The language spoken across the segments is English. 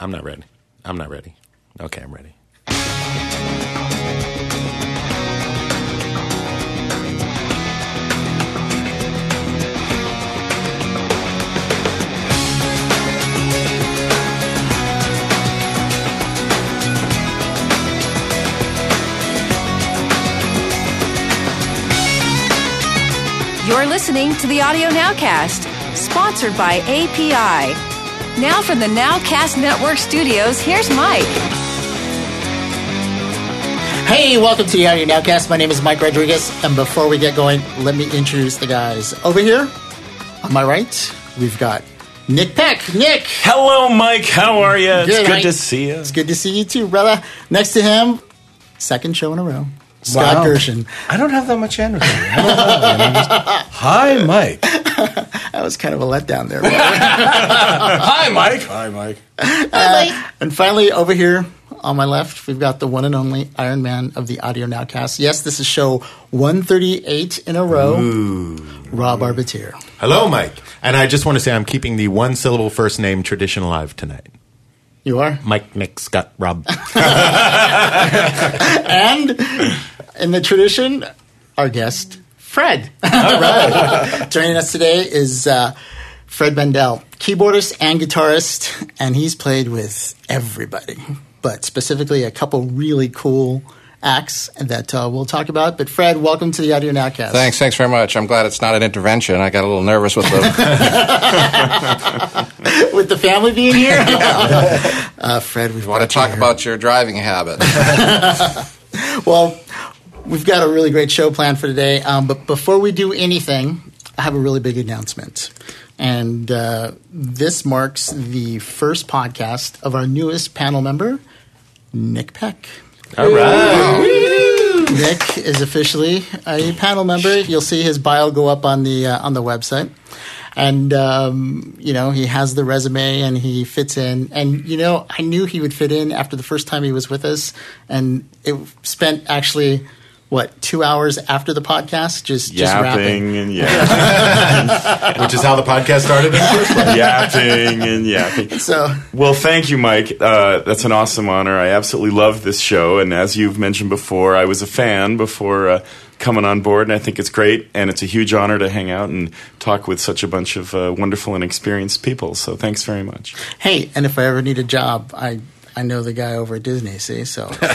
I'm not ready. I'm not ready. Okay, I'm ready. You're listening to the Audio Nowcast, sponsored by API. Now from the Nowcast Network studios, here's Mike. Hey, welcome to the Audio Nowcast. My name is Mike Rodriguez, and before we get going, let me introduce the guys. Over here, on my right, we've got Nick Peck. Nick! Hello, Mike. How are you? It's Good, good Mike. to see you. It's good to see you too, brother. Next to him, second show in a row, Scott Wow. Gershin. I don't have that much energy. I don't know. I'm just- Hi, Mike. That was kind of a letdown there. brother. Hi, Mike. Uh, Hi, Mike. and finally, over here on my left, we've got the one and only Iron Man of the Audio Nowcast. Yes, this is show 138 in a row. Ooh. Rob Arbittier. Hello, Mike. And I just want to say I'm keeping the one syllable first name tradition alive tonight. You are? Mike, Nick, Scott, Rob. and in the tradition, our guest, Fred. All right. Joining us today is uh, Fred Mandel, keyboardist and guitarist, and he's played with everybody, but specifically a couple really cool acts that uh, we'll talk about. But Fred, welcome to the Audio Nowcast. Thanks, thanks very much. I'm glad it's not an intervention. I got a little nervous with the. With the family being here, uh, Fred, we want to talk about your driving habit. Well, we've got a really great show planned for today. Um, but before we do anything, I have a really big announcement. And uh, this marks the first podcast of our newest panel member, Nick Peck. All right. Nick is officially a panel member. You'll see his bio go up on the uh, on the website, and um, you know he has the resume and he fits in. And you know I knew he would fit in after the first time he was with us, and it spent actually what two hours after the podcast just just rapping. Yapping and yapping, Which is how the podcast started in the first place. yapping and yapping. So Well, thank you, Mike. Uh, that's an awesome honor. I absolutely love this show, and as you've mentioned before, I was a fan before uh, coming on board, and I think it's great. And it's a huge honor to hang out and talk with such a bunch of uh, wonderful and experienced people. So, thanks very much. hey, and if I ever need a job, I. I know the guy over at Disney, see? So, Absolutely,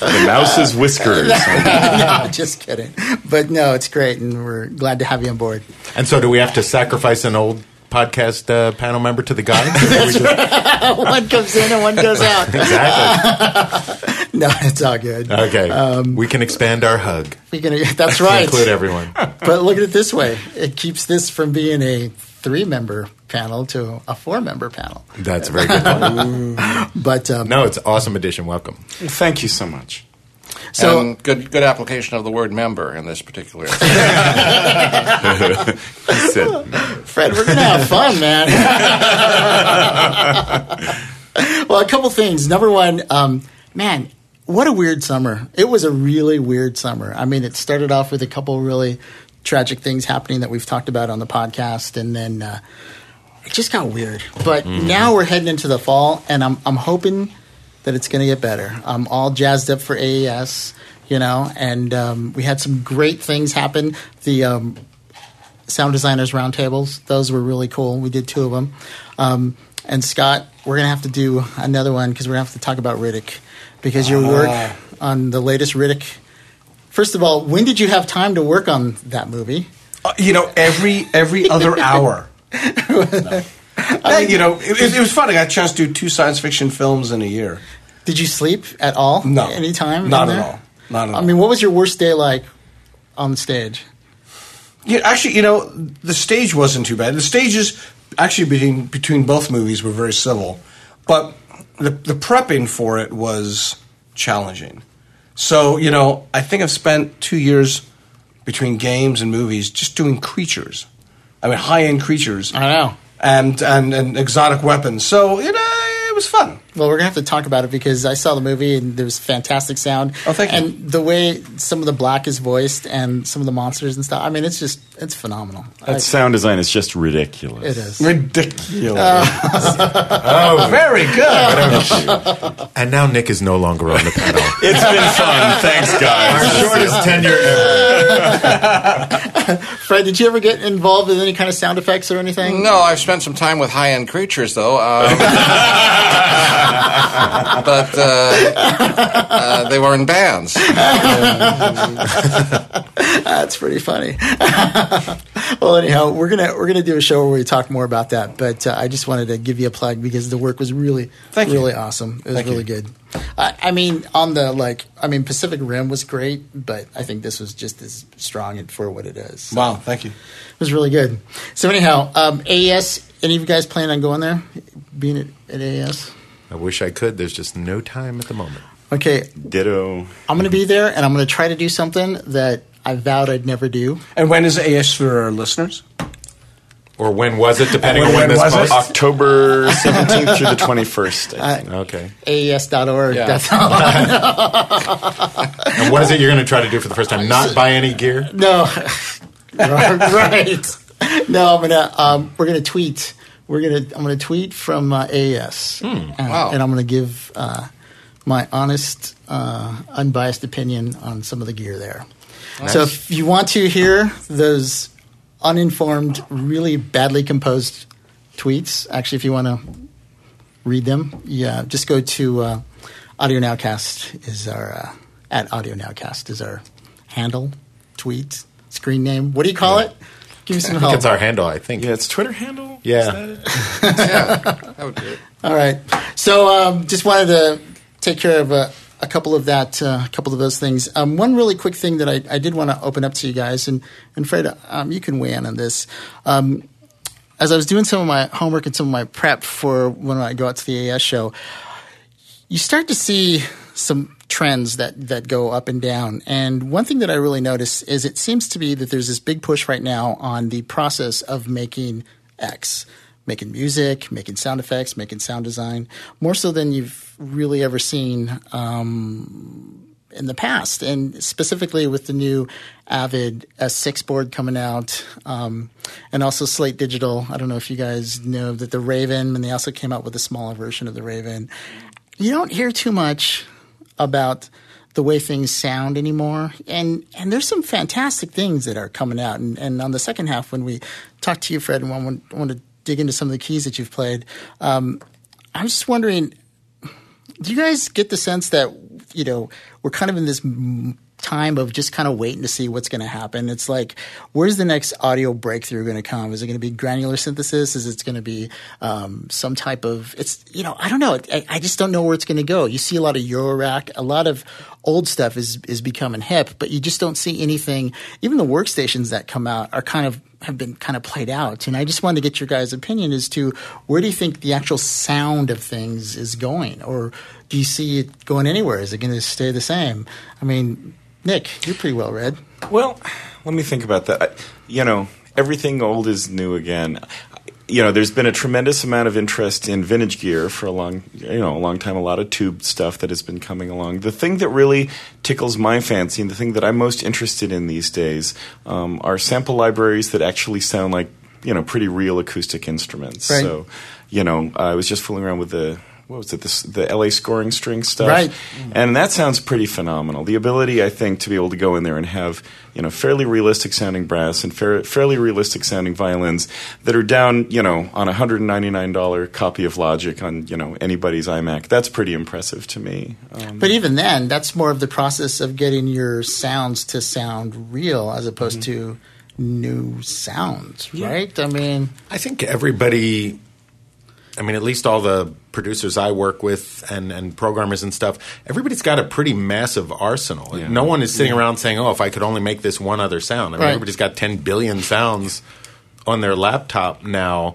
the mouse's whiskers. no, just kidding. But no, it's great, and we're glad to have you on board. And so, do we have to sacrifice an old podcast uh, panel member to the guy? one comes in and one goes out. exactly. No, it's all good. Okay. we can expand our hug. We can, that's right. include everyone. But look at it this way: it keeps this from being a three-member panel to a four-member panel. That's very good. But um, No, it's an awesome addition. Welcome. Thank you so much. so and good, good application of the word member in this particular. Said, Fred, we're gonna have fun, man. well, a couple things. Number one, um, man, what a weird summer. It was a really weird summer. I mean, it started off with a couple really tragic things happening that we've talked about on the podcast, and then uh, it just got weird. But now we're heading into the fall, and I'm I'm hoping that it's going to get better. I'm all jazzed up for AES, you know, and um, we had some great things happen. The um, sound designers roundtables; those were really cool. We did two of them. Um, and Scott, we're going to have to do another one because we're going to have to talk about Riddick because your work on the latest Riddick. First of all, when did you have time to work on that movie? Uh, you know, every every other hour. No. Uh, you know, it, it- it was fun. I got a chance to do two science fiction films in a year. Did you sleep at all? No. Any time? Not at all. Not at all. I mean, what was your worst day like on the stage? Yeah, actually, you know, the stage wasn't too bad. The stages, actually, between between both movies were very civil, but the the prepping for it was challenging. So, you know, I think I've spent two years between games and movies just doing creatures. I mean, high end creatures. I know. And, and and exotic weapons. So you know, it it was fun. Well, we're gonna have to talk about it because I saw the movie and there was fantastic sound. Oh, thank you. And the way some of the black is voiced and some of the monsters and stuff. I mean, it's just it's phenomenal. That I- sound design is just ridiculous. it is. Ridiculous. oh, very good. And now Nick is no longer on the panel. It's been fun. Thanks, guys. Shortest tenure ever. Fred, did you ever get involved with any kind of sound effects or anything? No, I've spent some time with high end creatures, though. Um, but uh, uh, they were in bands. That's pretty funny. well, anyhow, we're gonna we're gonna do a show where we talk more about that. But uh, I just wanted to give you a plug because the work was really Thank you. really awesome. It was Thank you. really good. I, I mean, on the like, I mean, Pacific Rim was great, but I think this was just as strong for what it is. So Wow, thank you. It was really good. So anyhow, um, AES. Any of you guys plan on going there, being at, at AES? I wish I could. There's just no time at the moment. Okay, Ditto. I'm going to be there, and I'm going to try to do something that I vowed I'd never do. And when is AES for our listeners? Or when was it, depending When- on when, when this was it? October 17th through the 21st. I think. Okay. AES.org. Yeah. That's all. And what is it you're going to try to do for the first time? Not buy any gear? No, right. No, I'm gonna. Um, we're gonna tweet. We're gonna. I'm gonna tweet from uh, AES, Hmm. and, Wow. and I'm gonna give uh, my honest, uh, unbiased opinion on some of the gear there. So if you want to hear those uninformed, really badly composed tweets, actually, if you want to read them, yeah, just go to uh, Audio Nowcast is our uh, at Audio Nowcast is our handle, tweet, screen name. What do you call it? Give me some I help. think it's our handle, I think. Yeah, it's Twitter handle. Yeah. Is that it? Yeah, that would do it. All right. So um, just wanted to take care of a, a couple of that, uh, a couple of those things. Um, one really quick thing that I, I did want to open up to you guys, and and Fred, um, you can weigh in on this. Um, as I was doing some of my homework and some of my prep for when I go out to the AES show, you start to see some trends that that go up and down. And one thing that I really notice is it seems to be that there's this big push right now on the process of making X, making music, making sound effects, making sound design, more so than you've really ever seen um, in the past, and specifically with the new Avid S6 board coming out, um, and also Slate Digital. I don't know if you guys know that the Raven, and they also came out with a smaller version of the Raven. You don't hear too much about the way things sound anymore, and and there's some fantastic things that are coming out. And, and on the second half, when we talk to you, Fred, and want, want to dig into some of the keys that you've played, um, I'm just wondering do you guys get the sense that you know we're kind of in this time of just kind of waiting to see what's going to happen? It's like where's the next audio breakthrough going to come? Is it going to be granular synthesis? Is it going to be um, some type of it's you know i don't know. I, I just don't know where it's going to go. You see a lot of eurorack a lot of old stuff is is becoming hip but you just don't see anything even the workstations that come out are kind of have been kind of played out. And I just wanted to get your guys' opinion as to where do you think the actual sound of things is going? Or do you see it going anywhere? Is it going to stay the same? I mean, Nick, you're pretty well read. Well, let me think about that. I- You know, everything old is new again. You know, there's been a tremendous amount of interest in vintage gear for a long, you know, a long time. A lot of tube stuff that has been coming along. The thing that really tickles my fancy, and the thing that I'm most interested in these days, um, are sample libraries that actually sound like, you know, pretty real acoustic instruments. Right. So, you know, I was just fooling around with the what was it, this, the LA scoring string stuff, Right. and that sounds pretty phenomenal. The ability, I think, to be able to go in there and have you know fairly realistic sounding brass and fair, fairly realistic sounding violins that are down you know on a hundred and ninety nine dollar copy of Logic on you know anybody's iMac. That's pretty impressive to me. Um, But even then, that's more of the process of getting your sounds to sound real as opposed to new sounds, right? I mean, I think everybody, I mean, at least all the producers I work with and, and programmers and stuff, everybody's got a pretty massive arsenal. Yeah. No one is sitting around saying, oh, if I could only make this one other sound. I mean, Right. everybody's got 10 billion sounds on their laptop now.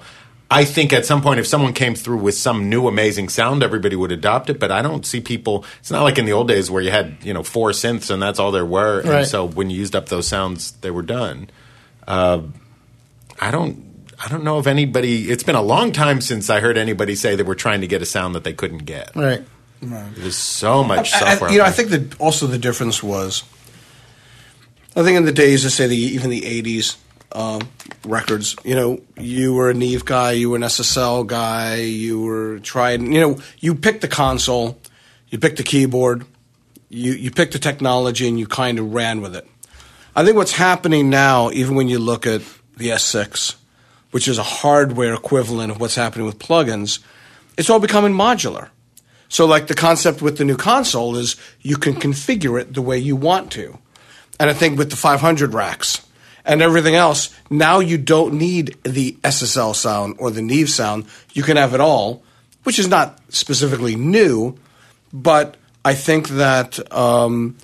I think at some point, if someone came through with some new amazing sound, everybody would adopt it. But I don't see people. It's not like in the old days where you had you know four synths and that's all there were. And Right. so when you used up those sounds, they were done. Uh, I don't. I don't know if anybody. It's been a long time since I heard anybody say they were trying to get a sound that they couldn't get. Right. There's so much I- I- software. you know, I think that also the difference was, I think in the days, let's say the even the '80s um, records, you know, you were a Neve guy, you were an SSL guy, you were trying, you know, you picked the console, you picked the keyboard, you you picked the technology, and you kind of ran with it. I think what's happening now, even when you look at the S6, which is a hardware equivalent of what's happening with plugins, it's all becoming modular. So, like the concept with the new console is you can configure it the way you want to. And I think with the 500 racks and everything else, now you don't need the SSL sound or the Neve sound. You can have it all, which is not specifically new, but I think that um,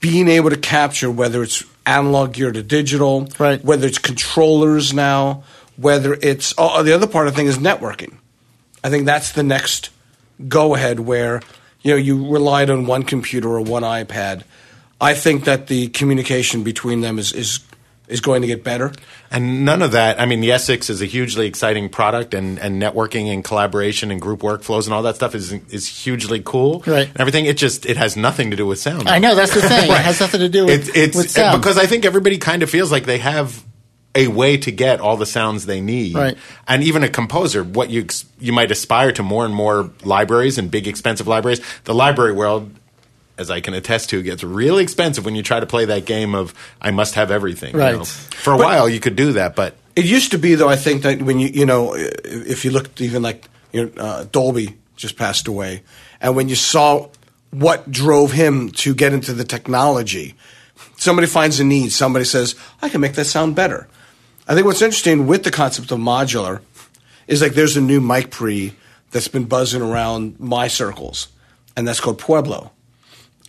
being able to capture whether it's analog gear to digital, Right. whether it's controllers now, whether it's oh, oh the other part I think is networking. I think that's the next go ahead where you know you relied on one computer or one iPad. I think that the communication between them is is is going to get better. And none of that. I mean, the S6 is a hugely exciting product, and, and networking and collaboration and group workflows and all that stuff is is hugely cool. Right. And everything. It just it has nothing to do with sound. I know that's the thing. It has nothing to do with, It's it's with sound. because I think everybody kind of feels like they have a way to get all the sounds they need. Right. And even a composer, what you you might aspire to more and more libraries and big expensive libraries. The library world. As I can attest to, gets really expensive when you try to play that game of I must have everything. you Right. know. For a while, you could do that, but It used to be though. I think that when you you know if you looked even like you know, uh, Dolby just passed away, and when you saw what drove him to get into the technology, somebody finds a need. Somebody says, "I can make that sound better." I think what's interesting with the concept of modular is like there's a new mic pre that's been buzzing around my circles, and that's called Pueblo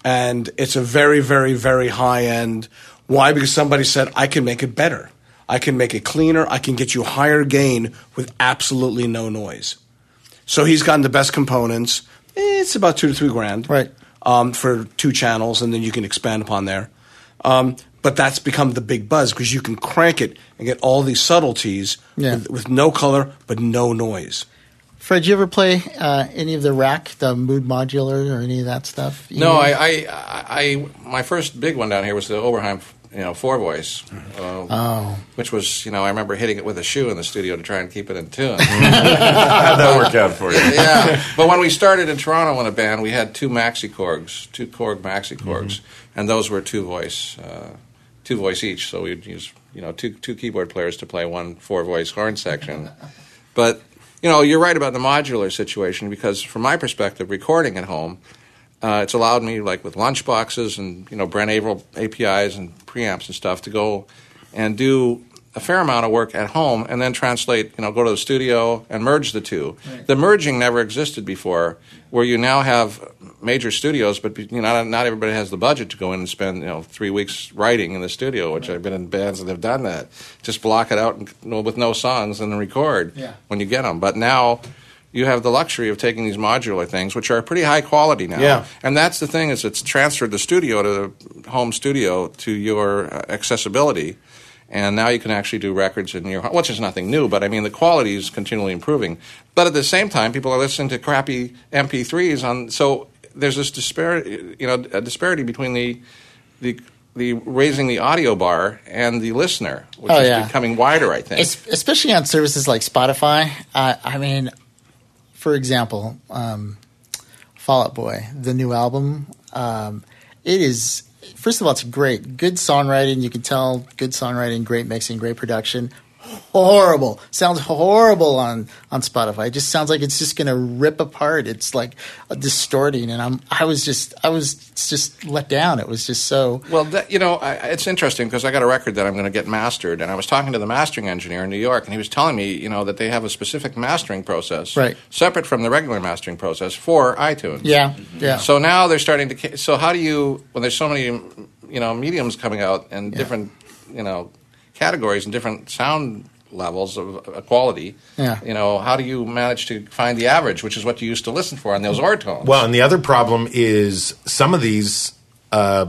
and it's a very, very, very high end. Why? Because somebody said I can make it better. I can make it cleaner. I can get you higher gain with absolutely no noise. So he's gotten the best components. It's about two to three grand, Right. Um, for two channels, and then you can expand upon there. Um, but that's become the big buzz because you can crank it and get all these subtleties Yeah. with, with no color but no noise. Fred, you ever play uh, any of the rack, the Moog modular, or any of that stuff? You No. I, I, I, my first big one down here was the Oberheim, you know, four voice, uh, Oh, which was, you know, I remember hitting it with a shoe in the studio to try and keep it in tune. How'd that work out for you? yeah, but when we started in Toronto in a band, we had two maxi korgs, two korg maxi korgs, and those were two voice, uh, two voice each. So we'd use, you know, two two keyboard players to play one four voice horn section. But you know, you're right about the modular situation because, from my perspective, recording at home, uh, it's allowed me, like with lunch boxes and you know Brent Averill APIs and preamps and stuff, to go and do a fair amount of work at home and then translate, you know, go to the studio and merge the two. The merging never existed before, where you now have major studios, but you know, not, not everybody has the budget to go in and spend, you know, three weeks writing in the studio, which I've been in bands that have done that. Just block it out and, you know, with no songs and then record Yeah. when you get them. But now you have the luxury of taking these modular things, which are pretty high quality now. Yeah. And that's the thing is it's transferred the studio to the home studio to your uh, accessibility. And now you can actually do records in your which is nothing new, but I mean, the quality is continually improving. But at the same time, people are listening to crappy MP3s on, so there's this disparity, you know, a disparity between the, the, the raising the audio bar and the listener, which Oh, is yeah. becoming wider, I think. Es- especially on services like Spotify. Uh, I mean, for example, um, Fall Out Boy, the new album. Um, it is first of all, it's great, good songwriting. You can tell good songwriting, great mixing, great production. Horrible sounds horrible on on Spotify. It just sounds like it's just going to rip apart. It's like distorting, and I'm I was just I was just let down. It was just so Well, that, you know, I, it's interesting because I got a record that I'm going to get mastered, and I was talking to the mastering engineer in New York, and he was telling me, you know, that they have a specific mastering process, Right. separate from the regular mastering process for iTunes. yeah yeah. So now they're starting to. So how do you, when there's so many, you know, mediums coming out and different, you know, categories and different sound levels of uh, quality, Yeah. you know, how do you manage to find the average, which is what you used to listen for on those overtones? Well, and the other problem is some of these uh,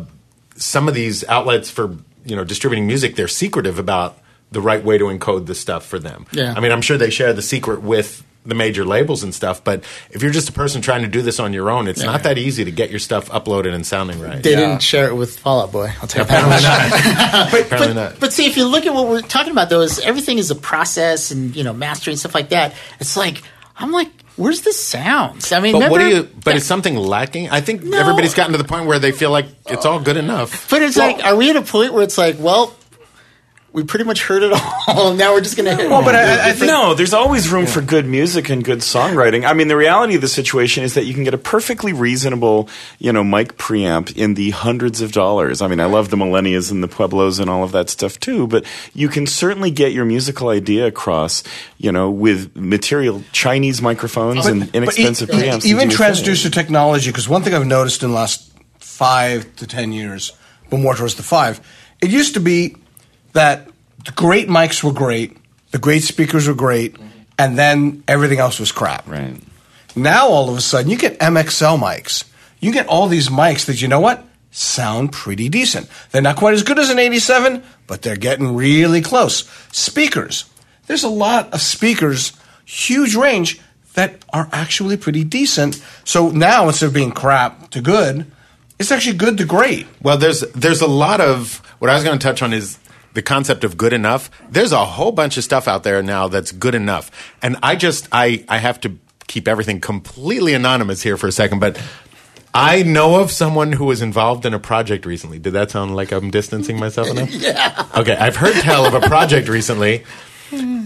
some of these outlets for you know distributing music they're secretive about the right way to encode the stuff for them. Yeah. I mean, I'm sure they share the secret with the major labels and stuff, but if you're just a person trying to do this on your own, it's not that easy to get your stuff uploaded and sounding right. They Yeah. didn't share it with Fall Out Boy. I'll tell you that. Apparently not. but, Apparently but, not. but see, if you look at what we're talking about, though, is everything is a process and you know mastering stuff like that. It's like I'm like, where's the sounds? I mean, But what do you? But is something lacking? I think No. everybody's gotten to the point where they feel like it's all good enough. But it's like, are we at a point where it's like, well, we pretty much heard it all. now we're just going to hit. Well, but I, I think no, there's always room for good music and good songwriting. I mean, the reality of the situation is that you can get a perfectly reasonable, you know, mic preamp in the hundreds of dollars. I mean, I love the Millennias and the Pueblos and all of that stuff too, but you can certainly get your musical idea across, you know, with material Chinese microphones and But e- inexpensive e- preamps. to Even do thing. transducer technology, because one thing I've noticed in the last five to ten years, but more towards the five, it used to be that the great mics were great, the great speakers were great, and then everything else was crap. Right. Now all of a sudden you get MXL mics. You get all these mics that you know what sound pretty decent. They're not quite as good as an 87, but they're getting really close. Speakers. There's a lot of speakers, huge range that are actually pretty decent. So now instead of being crap to good, it's actually good to great. Well, there's there's a lot of what I was going to touch on is the concept of good enough. There's a whole bunch of stuff out there now that's good enough, and I just I I have to keep everything completely anonymous here for a second, but. I know of someone who was involved in a project recently. Did that sound like I'm distancing myself enough? yeah. Okay, I've heard tell of a project recently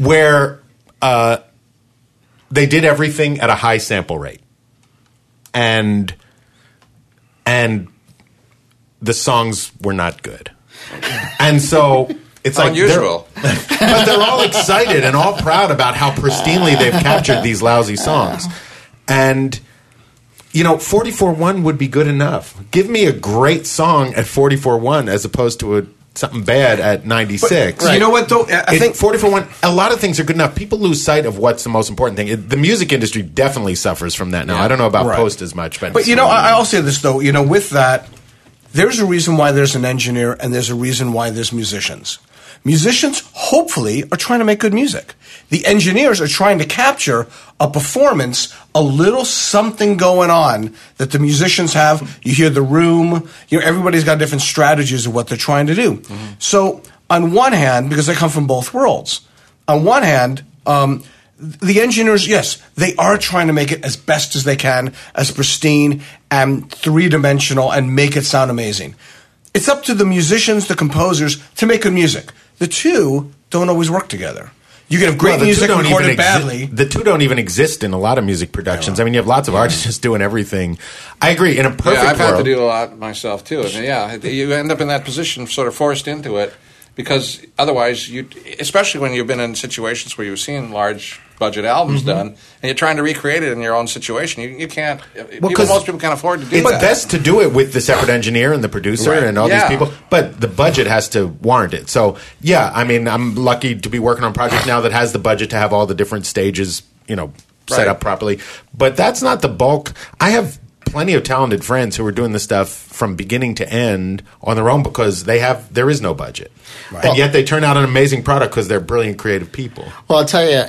where uh, they did everything at a high sample rate, and and the songs were not good. And so it's like they're- Unusual. but they're all excited and all proud about how pristinely they've captured these lousy songs. And you know, 44.1 would be good enough. Give me a great song at 44.1 as opposed to a something bad at 96. You know what though? I I It- think 44.1, a lot of things are good enough. People lose sight of what's the most important thing. It- the music industry definitely suffers from that now. I don't know about Right. post as much, but But you know, I, I'll say this though. You know, with that, there's a reason why there's an engineer, and there's a reason why there's musicians. Musicians, hopefully, are trying to make good music. The engineers are trying to capture a performance, a little something going on that the musicians have. You hear the room. You know, everybody's got different strategies of what they're trying to do. So, on one hand, because I come from both worlds, on one hand, um, the engineers, yes, they are trying to make it as best as they can, as pristine and three dimensional, and make it sound amazing. It's up to the musicians, the composers, to make good music. The two don't always work together. You can have great Well, music don't recorded even exi- badly. the two don't even exist in a lot of music productions. I mean, you have lots of artists just doing everything. I agree. In a perfect yeah, I've had world, to do a lot myself too. And yeah, you end up in that position, sort of forced into it, because otherwise, you, especially when you've been in situations where you've seen large budget albums Mm-hmm. done, and you're trying to recreate it in your own situation, you, you can't. people, 'cause most people can't afford to do that. it's that. best to do it with the separate engineer and the producer Right. and all Yeah. these people, but the budget has to warrant it. So, yeah, I mean, I'm lucky to be working on a project now that has the budget to have all the different stages, you know, set Right. up properly. But that's not the bulk. I have plenty of talented friends who are doing this stuff from beginning to end on their own because they have there is no budget, and yet they turn out an amazing product because they're brilliant creative people. Well, I'll tell you,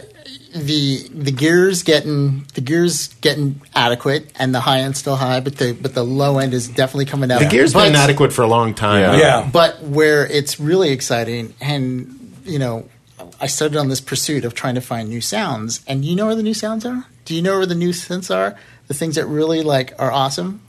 the the gears getting the gears getting adequate, and the high end still high, but the but the low end is definitely coming down. The gear's But- been adequate for a long time. Yeah. Yeah. But where it's really exciting, and you know, I started on this pursuit of trying to find new sounds. And you know where the new sounds are? Do you know where the new synths are? The things that really like are awesome.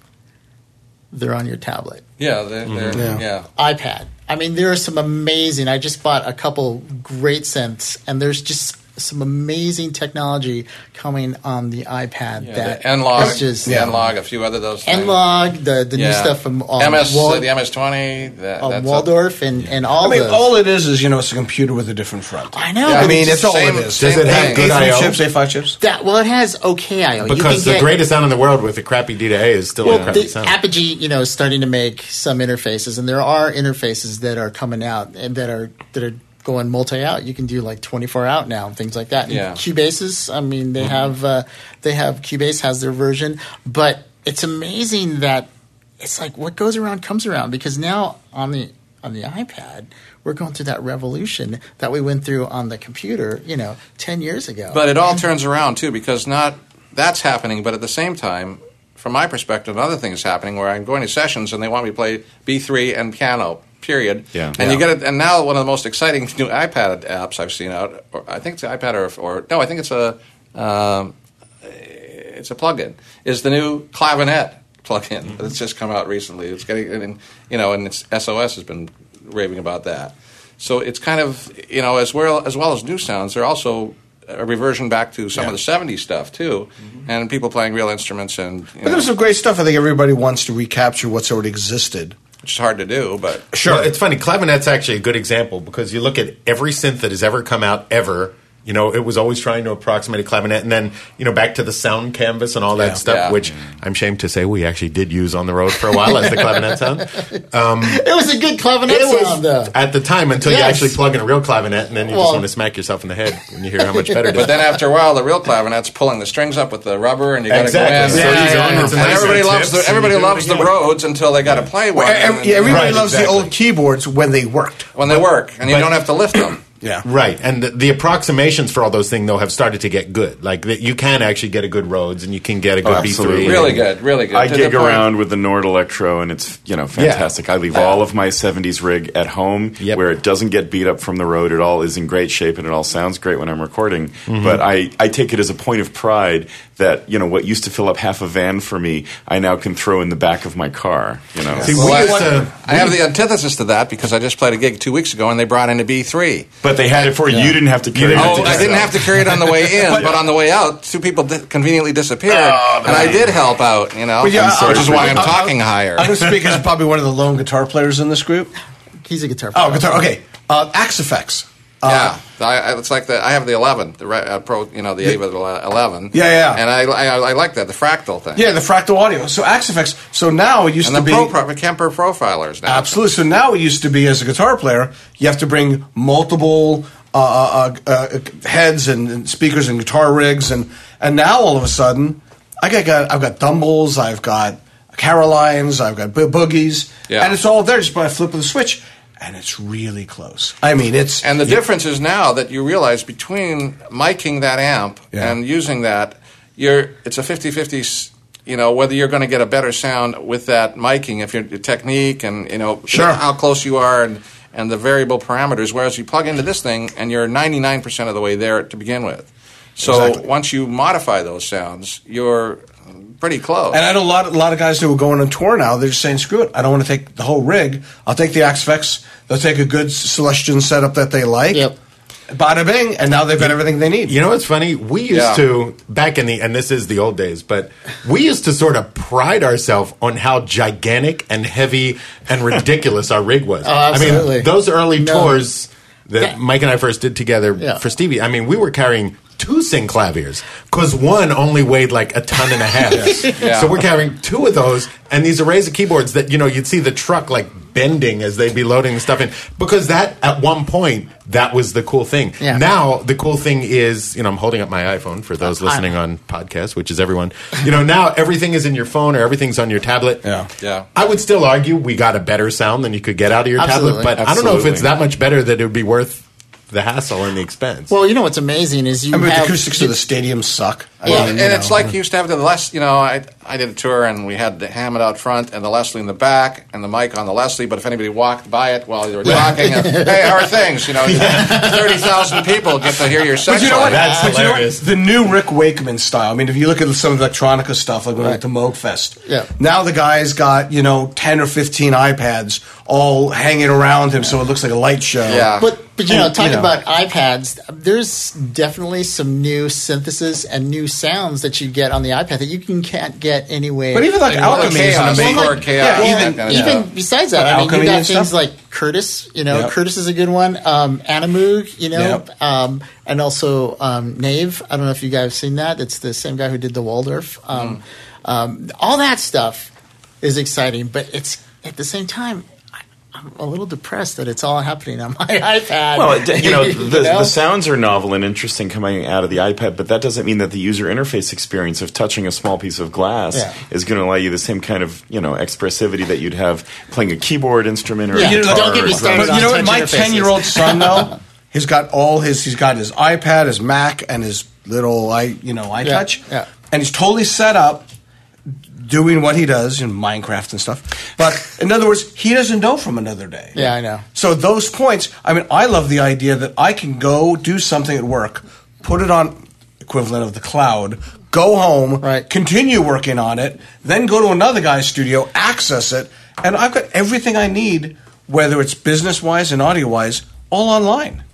They're on your tablet, yeah, they're, Mm-hmm. they're, Yeah. yeah. iPad. I mean, there are some amazing. I just bought a couple great synths, and there's just some amazing technology coming on the iPad. Yeah, that the N-Log, is just the N-Log, a few other those things. N-Log, the the new stuff from uh, MS, Wal- the MS-20. That, uh, that's Waldorf, and and all I mean, those. all it is is you know it's a computer with a different front. I know. Yeah, I mean, it's it's all same- it is. Does it have good A3 I/O? chips, A5 chips. That well, it has okay IO. You Because can the get- greatest sound in the world with a crappy D to A is still a crappy the sound. Apogee, you know, is starting to make some interfaces, and there are interfaces that are coming out and that are that are going multi-out. You can do like 24 out now and things like that. And Yeah. Cubases, I mean, they have uh, they have Cubase has their version, but it's amazing that it's like what goes around comes around because now on the on the iPad we're going through that revolution that we went through on the computer, you know, ten years ago. But it all turns around too, because not that's happening, but at the same time, from my perspective, another thing is happening where I'm going to sessions and they want me to play B three and piano. Period. Yeah. And you Yeah. get it. And now one of the most exciting new iPad apps I've seen out, or I think it's an iPad or, or no, I think it's a um, it's a plugin. Is the new clavinet plugin that's just come out recently? It's getting, and, you know, and it's SOS has been raving about that. So it's kind of you know as well as well as new sounds. They're also a reversion back to some of the '70s stuff too, and people playing real instruments and you But know, there's some great stuff. I think everybody wants to recapture what's already existed. Which is hard to do, but Sure. Well, it's funny. Clavinet's actually a good example because you look at every synth that has ever come out ever. You know, it was always trying to approximate a clavinet, and then you know back to the sound canvas and all that Yeah. stuff, Yeah. which I'm ashamed to say we actually did use on the road for a while as the clavinet sound. Um, it was a good clavinet It was sound, though. at the time until you actually plug in a real clavinet, and then you Well- just want to smack yourself in the head when you hear how much better it is. but then after a while, the real clavinet's pulling the strings up with the rubber, and you got to Exactly. go in. So Yeah, yeah, are- yeah. and nice everybody loves the everybody you do it loves the Rhodes until they got to play one. Well, and yeah, everybody Right, loves the old keyboards when they worked. when they work, and you But- don't have to lift them. Yeah. Right, and the, the approximations for all those things though have started to get good. Like that, you can actually get a good Rhodes, and you can get a good B3. Really good, really good. I To gig around with the Nord Electro, and it's you know fantastic. I leave all of my '70s rig at home, Yep. where it doesn't get beat up from the road. It all is in great shape, and it all sounds great when I'm recording. Mm-hmm. But I, I take it as a point of pride that you know what used to fill up half a van for me, I now can throw in the back of my car. You know, See, Well, we I, to- I have the antithesis to that because I just played a gig two weeks ago and they brought in a B3. but they had it for you. You didn't have to carry didn't it. have Oh, I didn't have to carry it on the way in, but on the way out, two people di- conveniently disappeared, and I did help out. You know, But yeah, which is why I'm I- I- talking higher. I'm going to speak as probably one of the lone guitar players in this group. He's a guitar player. Oh, guitar. Okay. Uh, Axe-Fx. Yeah, I, I, it's like the I have the 11, the re- uh, pro, you know, the Ava 11. Yeah, yeah. and I, I, I like that the fractal thing. Yeah, the fractal audio. So Axe-Fx. So now it used and to the be pro, pro, Kemper profilers now. absolutely. So now it used to be as a guitar player, you have to bring multiple uh, uh, uh, heads and, and speakers and guitar rigs, and and now all of a sudden, I got, got I've got Dumbles, I've got Carolines, I've got bo- boogies, Yeah. and it's all there just by a flip of the switch, and it's really close. I mean, it's And the difference is now that you realize between miking that amp Yeah. and using that, you're it's a 50-50, s- you know, whether you're going to get a better sound with that miking, if your your technique and, you know, Sure. how close you are and, and the variable parameters, whereas you plug into this thing and you're 99% of the way there to begin with. So Exactly. once you modify those sounds, you're pretty close. And I know a lot, a lot of guys who are going on tour now. They're just saying, "Screw it! I don't want to take the whole rig. I'll take the Axe-Fx. They'll take a good Celestion setup that they like. Yep. Bada bing, and now they've got everything they need. You know what's funny? We used Yeah. to back in the and this is the old days, but we used to sort of pride ourselves on how gigantic and heavy and ridiculous our rig was. Oh, absolutely. I mean, those early No. tours that Yeah. Mike and I first did together Yeah. for Stevie. I mean, we were carrying two synclaviers because one only weighed like a ton and a half. Yeah. So we're carrying two of those and these Eraser keyboards that you know you'd see the truck like bending as they'd be loading the stuff in because that at one point that was the cool thing. Yeah. Now the cool thing is, you know, I'm holding up my iPhone for those Uh, listening on podcast, which is everyone. You know, now everything is in your phone or everything's on your tablet. Yeah. Yeah. I would still argue we got a better sound than you could get out of your Absolutely. tablet, but I don't know if it's that much better that it would be worth the hassle and the expense. Well, you know what's amazing is you I mean, have the acoustics of the stadium suck. I Well, mean, and you it's like you used to have the last. you know, I, I did a tour and we had the Hammond out front and the Leslie in the back and the mic on the Leslie. But if anybody walked by it while you were talking, and, hey, how are things? You know, thirty thousand people get to hear your sex But you know what? That's but you know what? The new Rick Wakeman style. I mean, if you look at some of the electronica stuff, like when I went to Moog Fest. Yeah. Now the guy's got you know ten or fifteen iPads all hanging around him, so it looks like a light show. Yeah. But but you know, And, talking you know. about iPads, there's definitely some new synthesis and new sounds that you get on the iPad that you can can't get anywhere. But even like anywhere. Alchemy is an chaos, amazing. Well, like- chaos, Yeah, even kind of even stuff. besides that, Like I mean, you Alchemy got things stuff? like Curtis. You know, Yep. Curtis is a good one. Um, Animoog, you know, Yep. um, and also um, Nave. I don't know if you guys have seen that. It's the same guy who did the Waldorf. Um, um, all that stuff is exciting, but it's at the same time. I- I'm a little depressed that it's all happening on my iPad. Well, it, you know, the, know? the sounds are novel and interesting coming out of the iPad, but that doesn't mean that the user interface experience of touching a small piece of glass Yeah. is going to allow you the same kind of you know expressivity that you'd have playing a keyboard instrument or Yeah, a guitar. don't get me started drums. But you know what? My ten-year-old son, though, he's got all his. He's got his iPad, his Mac, and his little i you know iTouch. yeah. And he's totally set up, doing what he does in Minecraft and stuff. But in other words, he doesn't know from another day. Yeah, I know. So those points. I mean, I love the idea that I can go do something at work, put it on equivalent of the cloud. Go home, Right. continue working on it, then go to another guy's studio, access it, and I've got everything I need, whether it's business wise and audio wise, all online.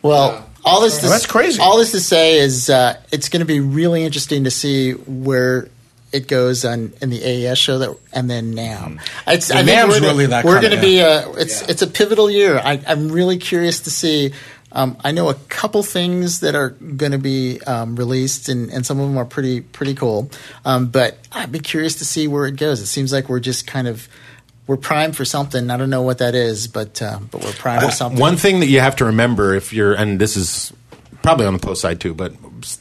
Well, all this to, Well, that's crazy. All this to say is uh, it's going to be really interesting to see where it goes on in the AES show that and then NAMM. It's, The NAMM's we're, really that we're going to be a it's it's a pivotal year. I, I'm really curious to see. Um, I know a couple things that are going to be um, released, and, and some of them are pretty pretty cool. Um, but I'd be curious to see where it goes. It seems like we're just kind of we're primed for something. I don't know what that is, but uh, but we're primed for something. One thing that you have to remember if you're, and this is probably on the post side too, but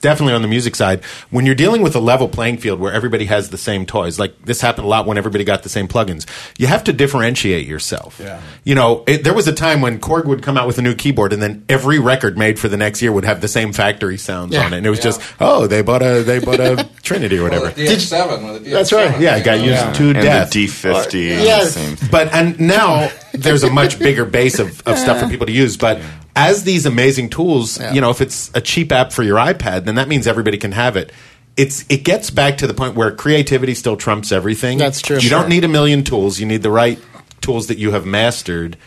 definitely on the music side, when you're dealing with a level playing field where everybody has the same toys, like this happened a lot when everybody got the same plugins, you have to differentiate yourself. Yeah. You know, it, there was a time when Korg would come out with a new keyboard and then every record made for the next year would have the same factory sounds Yeah. on it. And it was just, oh, they bought a, they bought a Trinity or whatever. Well, the DX7 with the DX7. That's right. yeah, it got used to and death. the D50. is Yes. the same. But and now there's a much bigger base of, of stuff for people to use. But as these amazing tools, Yeah. you know, if it's a cheap app for your iPad, then that means everybody can have it. It's it gets back to the point where creativity still trumps everything. That's true. You Sure. don't need a million tools. You need the right tools that you have mastered.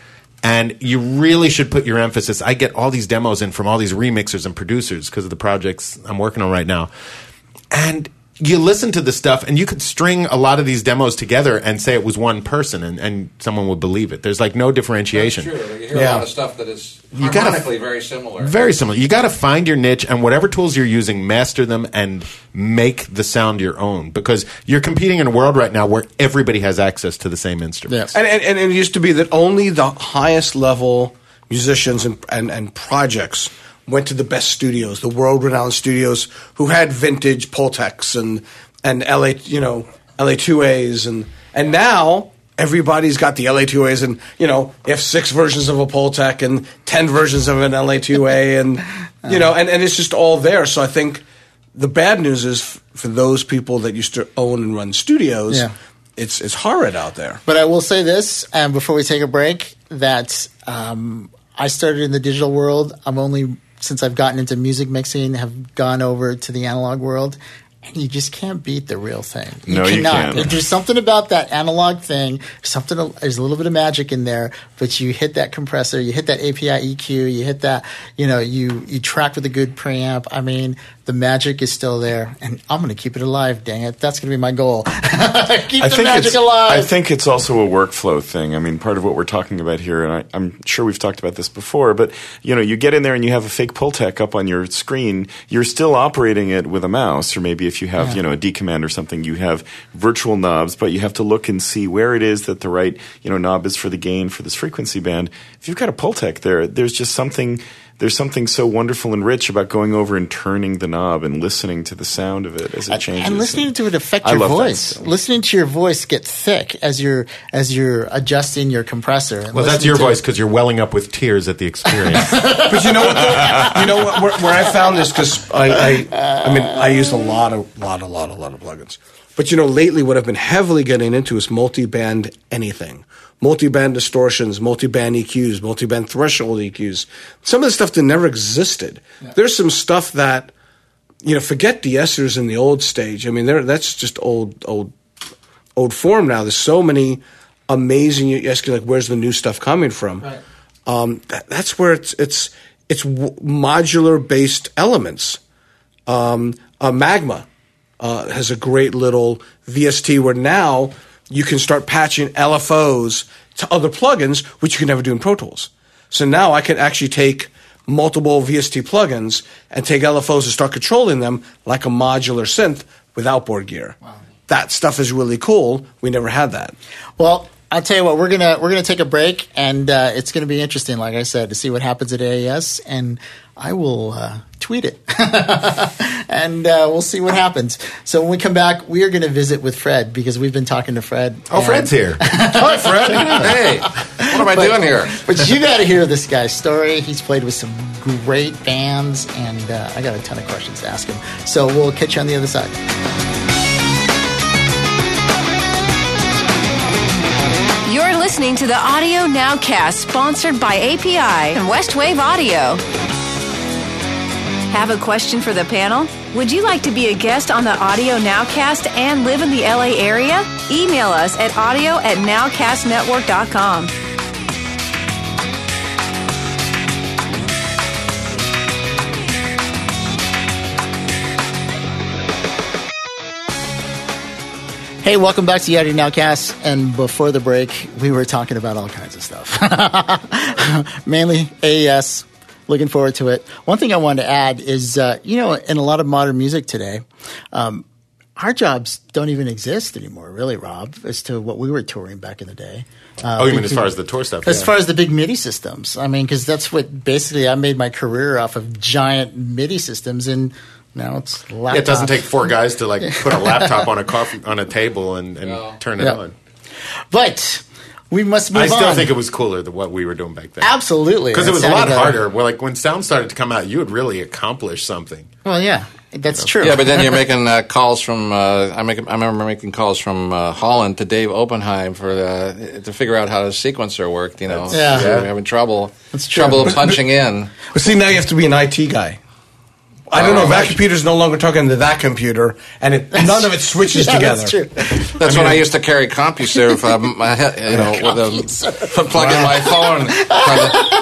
And you really should put your emphasis. I get all these demos in from all these remixers and producers because of the projects I'm working on right now. And you listen to the stuff and you could string a lot of these demos together and say it was one person and, and someone would believe it. There's like no That's differentiation. true. You hear Yeah. a lot of stuff that is You gotta- harmonically very similar. Very similar. You got to find your niche and whatever tools you're using, master them and make the sound your own because you're competing in a world right now where everybody has access to the same instruments. Yeah. And, and, and it used to be that only the highest level musicians and, and, and projects went to the best studios, the world renowned studios who had vintage Pultecs and, and LA, you know, LA2As. And, and now everybody's got the LA2As and, you know, they have six versions of a Pultec and 10 versions of an LA2A and, you know, and, and it's just all there. So I think the bad news is f- for those people that used to own and run studios, Yeah. it's, it's horrid out there. But I will say this, and before we take a break, that um, I started in the digital world. I'm only since I've gotten into music mixing, have gone over to the analog world. And you just can't beat the real thing. No, you can't. There's something about that analog thing. Something. There's a little bit of magic in there, but you hit that compressor, you hit that API EQ, you hit that. You know, you you track with a good preamp. I mean, the magic is still there, and I'm going to keep it alive. Dang it, that's going to be my goal. keep I the magic alive. I think it's also a workflow thing. I mean, part of what we're talking about here, and I, I'm sure we've talked about this before, but you know, you get in there and you have a fake Pultec up on your screen. You're still operating it with a mouse, or maybe if you have you know a D command or something, you have virtual knobs, but you have to look and see where it is that the right you know knob is for the gain for this frequency band. If you've got a Pultec there, there's just something. There's something so wonderful and rich about going over and turning the knob and listening to the sound of it as it changes. and listening to it affect your voice. stuff. Listening to your voice get thick as you're as you're adjusting your compressor. and well, that's your voice because you're welling up with tears at the experience. But you know what? Though? You know what? Where, where I found this because I, I, I mean, I use a lot of, lot, a lot, a lot of plugins. But you know, lately, what I've been heavily getting into is multi-band anything, multi-band distortions, multi-band EQs, multi-band threshold EQs. Some of the stuff that never existed. There's some stuff that, you know, forget de-essers in the old stage. I mean, that's just old, old, old form now. There's so many amazing. You ask like, where's the new stuff coming from? Um, that, that's where it's it's it's w- modular based elements. Um, uh, Magma uh, has a great little VST where now you can start patching LFOs to other plugins, which you can never do in Pro Tools. So now I can actually take multiple VST plugins and take LFOs and start controlling them like a modular synth with outboard gear. That stuff is really cool. We never had that. Well, I'll tell you what, we're gonna we're gonna take a break, and uh, it's gonna be interesting, like I said, to see what happens at AES and I will uh, tweet it, and uh, we'll see what happens. So when we come back, we are gonna visit with Fred because we've been talking to Fred. Oh, and- Fred's here. Hi, Fred. hey, what am I doing here? But you got to hear this guy's story. He's played with some great bands, and uh, I got a ton of questions to ask him. So we'll catch you on the other side. You're listening to the Audio Nowcast, sponsored by API and Westwave Audio. Have a question for the panel? Would you like to be a guest on the Audio Nowcast and live in the LA area? Email us at audio at nowcastnetwork.com. Hey, welcome back to the Audio Nowcast. And before the break, we were talking about all kinds of stuff. Mainly AES. Looking forward to it. One thing I wanted to add is, uh, you know, in a lot of modern music today, um, our jobs don't even exist anymore, really, Rob, as to what we were touring back in the day. Uh, Oh, you mean as far as the tour stuff? As yeah. far as the big MIDI systems, I mean, because that's what basically I made my career off of giant MIDI systems, and now it's laptops. Yeah, it doesn't take four guys to like put a laptop on a coffee on a table and, and turn it Yeah. on. But we must move I still on. think it was cooler than what we were doing back then. absolutely Because it was a lot better. harder. Well, like when sound started to come out, you would really accomplish something. Well, yeah, that's true. Yeah, but then you're making uh, calls from. Uh, I make. I remember making calls from uh, Holland to Dave Oppenheim for uh, to figure out how the sequencer worked. You know, Yeah. We were having trouble. That's true. Trouble punching in. But see, now you have to be an IT guy. I don't know. That computer's no longer talking to that computer, and it, none of it switches yeah, together. That's true. That's when I used to carry CompuServe. Um, I had- you know, with a plug in my phone.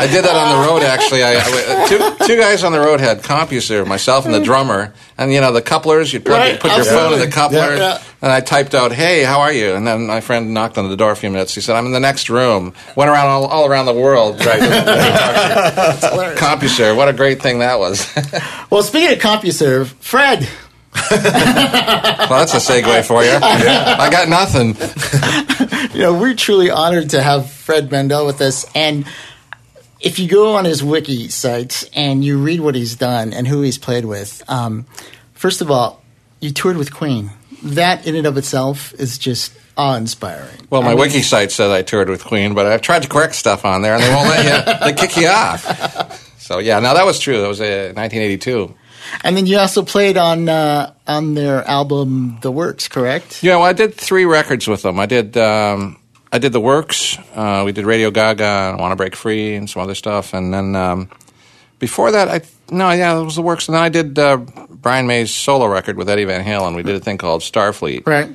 I did that on the road. Actually, I, I- two, two guys on the road had CompuServe. Myself and the drummer, and you know the couplers. You plug, Right, put your phone in the coupler, Yeah, yeah. and I typed out, "Hey, how are you?" And then my friend knocked on the door a few minutes. He said, "I'm in the next room." Went around all, all around the world. CompuServe. What a great thing that was. Well, speaking of CompuServe, Fred, well, that's a segue for you. I got nothing. you know, we're truly honored to have Fred Mandel with us. And if you go on his wiki site and you read what he's done and who he's played with, um, first of all, you toured with Queen. That in and of itself is just awe-inspiring. Well, my I mean, wiki site says I toured with Queen, but I've tried to correct stuff on there, and they won't let you. They kick you off. So yeah, now that was true. That was uh, 1982. And then you also played on uh, on their album The Works, correct? Yeah, well, I did three records with them. I did um, I did the Works. Uh, we did Radio Gaga, and Want to Break Free, and some other stuff. And then um, before that, I no, yeah, it was the Works. And then I did uh, Brian May's solo record with Eddie Van Halen. We did a thing called Starfleet. Right.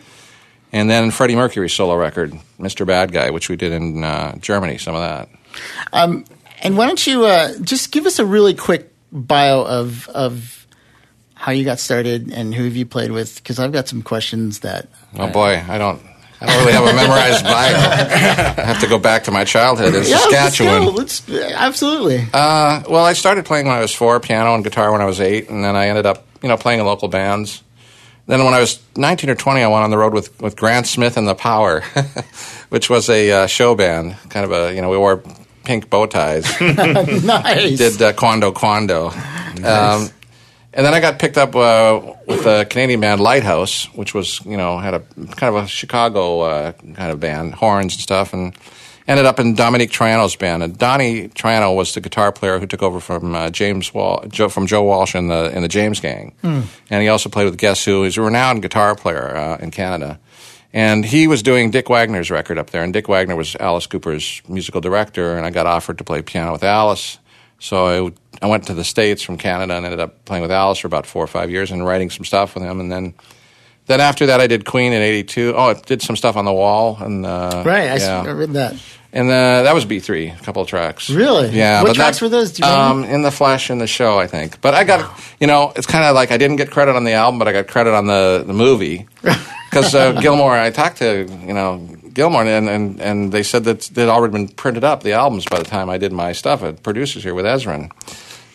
And then Freddie Mercury's solo record, Mr. Bad Guy, which we did in uh, Germany. Some of that. And why don't you uh, just give us a really quick bio of of how you got started and who have you played with? Because I've got some questions that. Oh boy, I don't. I don't really have a memorized bio. I have to go back to my childhood in Yeah, Saskatchewan. Let's go. Let's, absolutely. Uh, well, I started playing when I was four, piano and guitar when I was eight, and then I ended up, you know, playing in local bands. Then when I was 19 or 20, I went on the road with, with Grant Smith and the Power, which was a uh, show band. Kind of a, you know, we wore pink bow ties. nice. did uh, Quando Quando. Um, and then I got picked up uh, with a Canadian band, Lighthouse, which was, you know, had a kind of a Chicago uh, kind of band, horns and stuff, and ended up in Domenic Troiano's band. And Donnie Troiano was the guitar player who took over from uh, James Wal- Joe, from Joe Walsh in the in the James Gang, and he also played with Guess Who. He's a renowned guitar player uh, in Canada. And he was doing Dick Wagner's record up there, and Dick Wagner was Alice Cooper's musical director, and I got offered to play piano with Alice. So I, I went to the States from Canada and ended up playing with Alice for about four or five years and writing some stuff with him. And then, then after that, I did Queen in '82. Oh, I did some stuff on the wall and uh, right. I, yeah. I read that. and uh, that was B three, a couple of tracks. Really? Yeah. What tracks that- were those? Um, in the Flesh in the show, I think. But I got, you know, it's kind of like I didn't get credit on the album, but I got credit on the the movie because uh, Gilmour. I talked to you know Gilmour, and and and they said that they'd already been printed up the albums by the time I did my stuff at producers here with Ezrin.